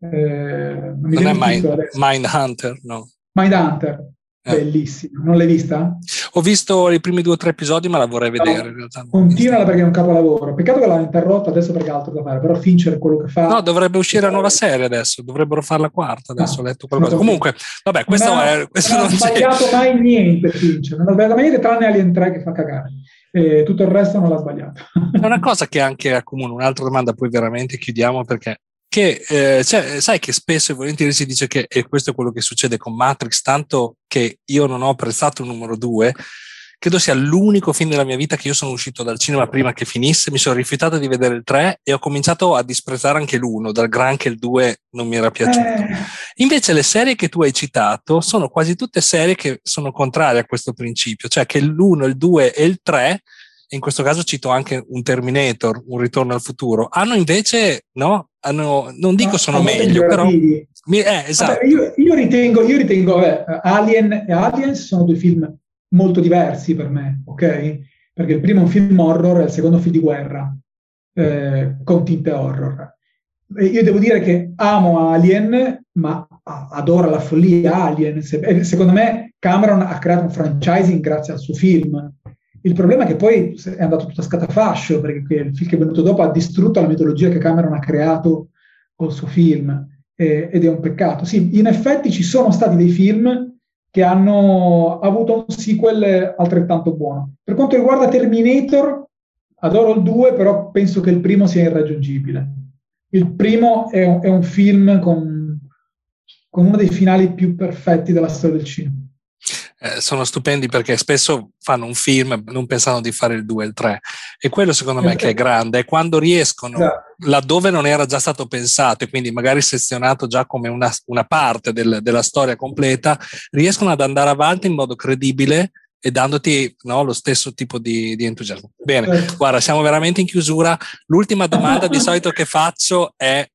Eh, non, non è Mind, Mindhunter, no? Mindhunter. Bellissima, non l'hai vista? Ho visto i primi due o tre episodi, ma la vorrei vedere. No, in continuala perché è un capolavoro. Peccato che l'hanno interrotto adesso perché ha altro da fare, però Fincher quello che fa. No, dovrebbe uscire la nuova serie adesso, dovrebbero fare la quarta. Adesso no, ho letto qualcosa. Comunque, vabbè, questo non è. Questo non, non ha sbagliato mai niente. Fincher, non ha sbagliato mai niente, tranne Alien 3 che fa cagare. E tutto il resto non l'ha sbagliato. È una cosa che anche accomuna, un'altra domanda, poi veramente chiudiamo perché che eh, cioè, sai che spesso e volentieri si dice che, e questo è quello che succede con Matrix, tanto che io non ho apprezzato il numero due, credo sia l'unico film della mia vita che io sono uscito dal cinema prima che finisse, mi sono rifiutato di vedere il 3 e ho cominciato a disprezzare anche l'1, dal gran che il 2 non mi era piaciuto. Eh. Invece le serie che tu hai citato sono quasi tutte serie che sono contrarie a questo principio, cioè che l'1, il 2 e il 3 in questo caso cito anche un Terminator, un ritorno al futuro, hanno invece, no, hanno, non dico sono meglio, però... Mi, eh, esatto. Vabbè, io, io, ritengo, io ritengo eh, Alien e Aliens sono due film molto diversi per me, ok? Perché il primo è un film horror e il secondo film di guerra, eh, con tinte horror. E io devo dire che amo Alien, ma adoro la follia Alien. secondo me Cameron ha creato un franchising grazie al suo film. Il problema è che poi è andato tutto a scatafascio, perché il film che è venuto dopo ha distrutto la mitologia che Cameron ha creato col suo film, eh, ed è un peccato. Sì, in effetti ci sono stati dei film che hanno avuto un sequel altrettanto buono. Per quanto riguarda Terminator, adoro il 2, però penso che il primo sia irraggiungibile. Il primo è un, è un film con, con uno dei finali più perfetti della storia del cinema. Eh, sono stupendi perché spesso fanno un film non pensando di fare il 2 e il 3 e quello secondo me che è grande è quando riescono esatto. laddove non era già stato pensato e quindi magari sezionato già come una, una parte del, della storia completa riescono ad andare avanti in modo credibile e dandoti no, lo stesso tipo di, di entusiasmo. Bene, certo. guarda, siamo veramente in chiusura. L'ultima domanda di solito che faccio è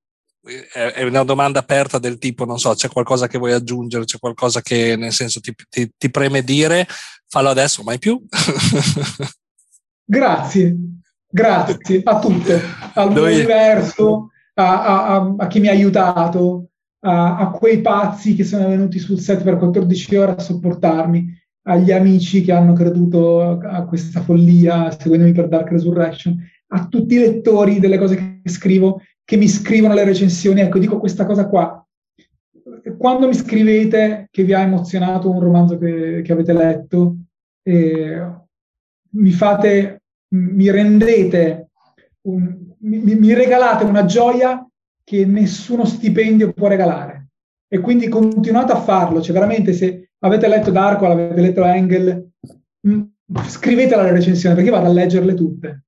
è una domanda aperta del tipo, non so, c'è qualcosa che vuoi aggiungere, c'è qualcosa che nel senso ti, ti, ti preme dire, fallo adesso, mai più. <laughs> grazie, grazie a tutte, al Noi... universo, a, a, a, chi mi ha aiutato, a, a, quei pazzi che sono venuti sul set per 14 ore a sopportarmi, agli amici che hanno creduto a questa follia seguendomi per Dark Resurrection, a tutti i lettori delle cose che scrivo che mi scrivono le recensioni. Ecco, dico questa cosa qua. Quando mi scrivete che vi ha emozionato un romanzo che, che avete letto, eh, mi fate, mi rendete, un, mi, mi regalate una gioia che nessuno stipendio può regalare. E quindi continuate a farlo. Cioè, veramente, se avete letto Darko, avete letto Engel, scrivetela la recensione, perché vado a leggerle tutte.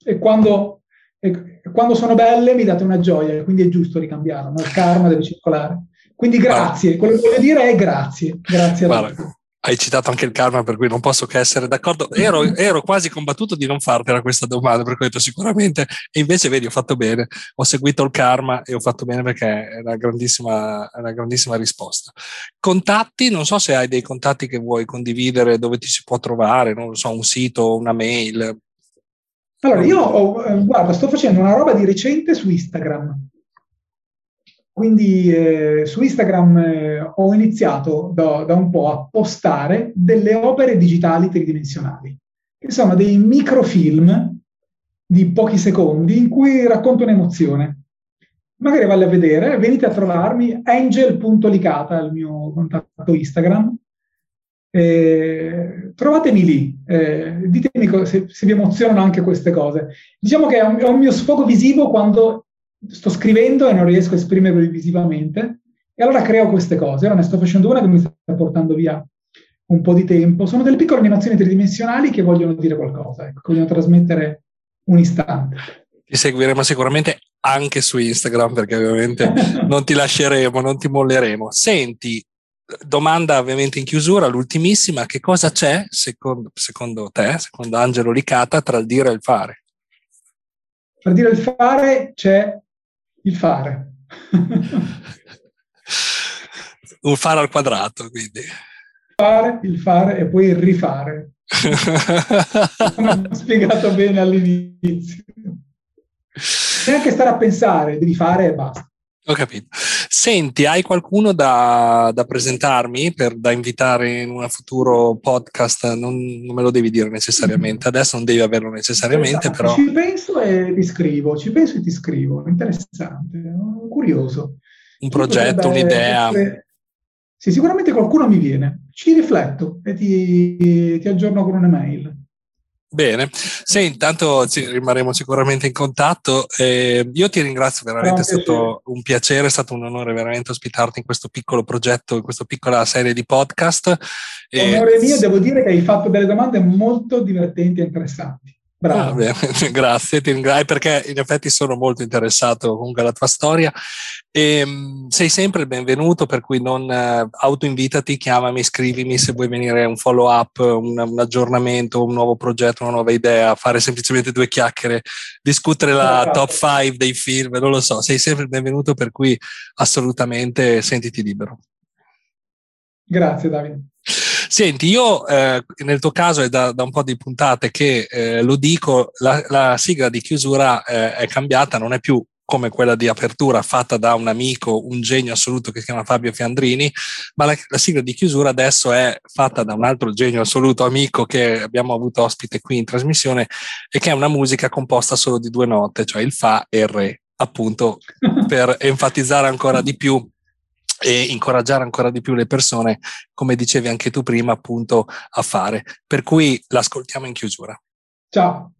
E quando e quando sono belle mi date una gioia, quindi è giusto ricambiarlo, no? il karma deve circolare. Quindi grazie, quello che voglio dire è grazie, grazie a tutti. Hai citato anche il karma, per cui non posso che essere d'accordo. Ero, ero quasi combattuto di non fartela questa domanda, per cui ho detto sicuramente, e invece vedi, ho fatto bene, ho seguito il karma e ho fatto bene perché è una grandissima, una grandissima risposta. Contatti, non so se hai dei contatti che vuoi condividere, dove ti si può trovare, non lo so, un sito, una mail, allora, io ho, eh, guarda, sto facendo una roba di recente su Instagram. Quindi eh, su Instagram eh, ho iniziato da, da, un po' a postare delle opere digitali tridimensionali, che sono dei microfilm di pochi secondi in cui racconto un'emozione. Magari vale a vedere, venite a trovarmi, angel.licata, il mio contatto Instagram, eh, trovatemi lì, eh, ditemi se, se, vi emozionano anche queste cose. Diciamo che è un, mio sfogo visivo quando sto scrivendo e non riesco a esprimerlo visivamente, e allora creo queste cose. Ora ne sto facendo una che mi sta portando via un po' di tempo. Sono delle piccole animazioni tridimensionali che vogliono dire qualcosa, ecco, vogliono trasmettere un istante. Ti seguiremo sicuramente anche su Instagram perché ovviamente non ti lasceremo, non ti molleremo. Senti, domanda ovviamente in chiusura, l'ultimissima, che cosa c'è secondo, secondo, te, secondo Angelo Licata, tra il dire e il fare? Tra il dire e il fare c'è il fare. <laughs> Un fare al quadrato, quindi. Fare, il fare e poi il rifare. <laughs> Come ho spiegato bene all'inizio. Neanche stare a pensare, devi fare e basta. Ho capito. Senti, hai qualcuno da, da presentarmi, per, da invitare in un futuro podcast? Non, non, me lo devi dire necessariamente, adesso non devi averlo necessariamente, esatto. però... Ci penso e ti scrivo, ci penso e ti scrivo, interessante, curioso. Un progetto, un'idea. Sì, sicuramente qualcuno mi viene, ci rifletto e ti, ti aggiorno con un'email. Bene, sì, intanto rimarremo sicuramente in contatto. Eh, io ti ringrazio veramente, è stato un piacere, è stato un onore veramente ospitarti in questo piccolo progetto, in questa piccola serie di podcast. Onore mio, devo dire che hai fatto delle domande molto divertenti e interessanti. Bravo. Ah, <laughs> grazie, ti ringrazio perché in effetti sono molto interessato comunque alla tua storia. E, ehm, sei sempre il benvenuto, per cui non uh, autoinvitati, chiamami, scrivimi se vuoi venire un follow up, un, un, aggiornamento, un nuovo progetto, una nuova idea, fare semplicemente due chiacchiere, discutere la top 5 dei film, non lo so, sei sempre il benvenuto, per cui assolutamente sentiti libero. Grazie Davide. Senti, io eh, nel tuo caso è da, da, un po' di puntate che eh, lo dico, la, la sigla di chiusura eh, è cambiata, non è più come quella di apertura fatta da un amico, un genio assoluto che si chiama Fabio Fiandrini, ma la, la, sigla di chiusura adesso è fatta da un altro genio assoluto amico che abbiamo avuto ospite qui in trasmissione e che è una musica composta solo di due note, cioè il Fa e il Re, appunto <laughs> per enfatizzare ancora di più e incoraggiare ancora di più le persone, come dicevi anche tu prima, appunto a fare. Per cui l'ascoltiamo in chiusura. Ciao.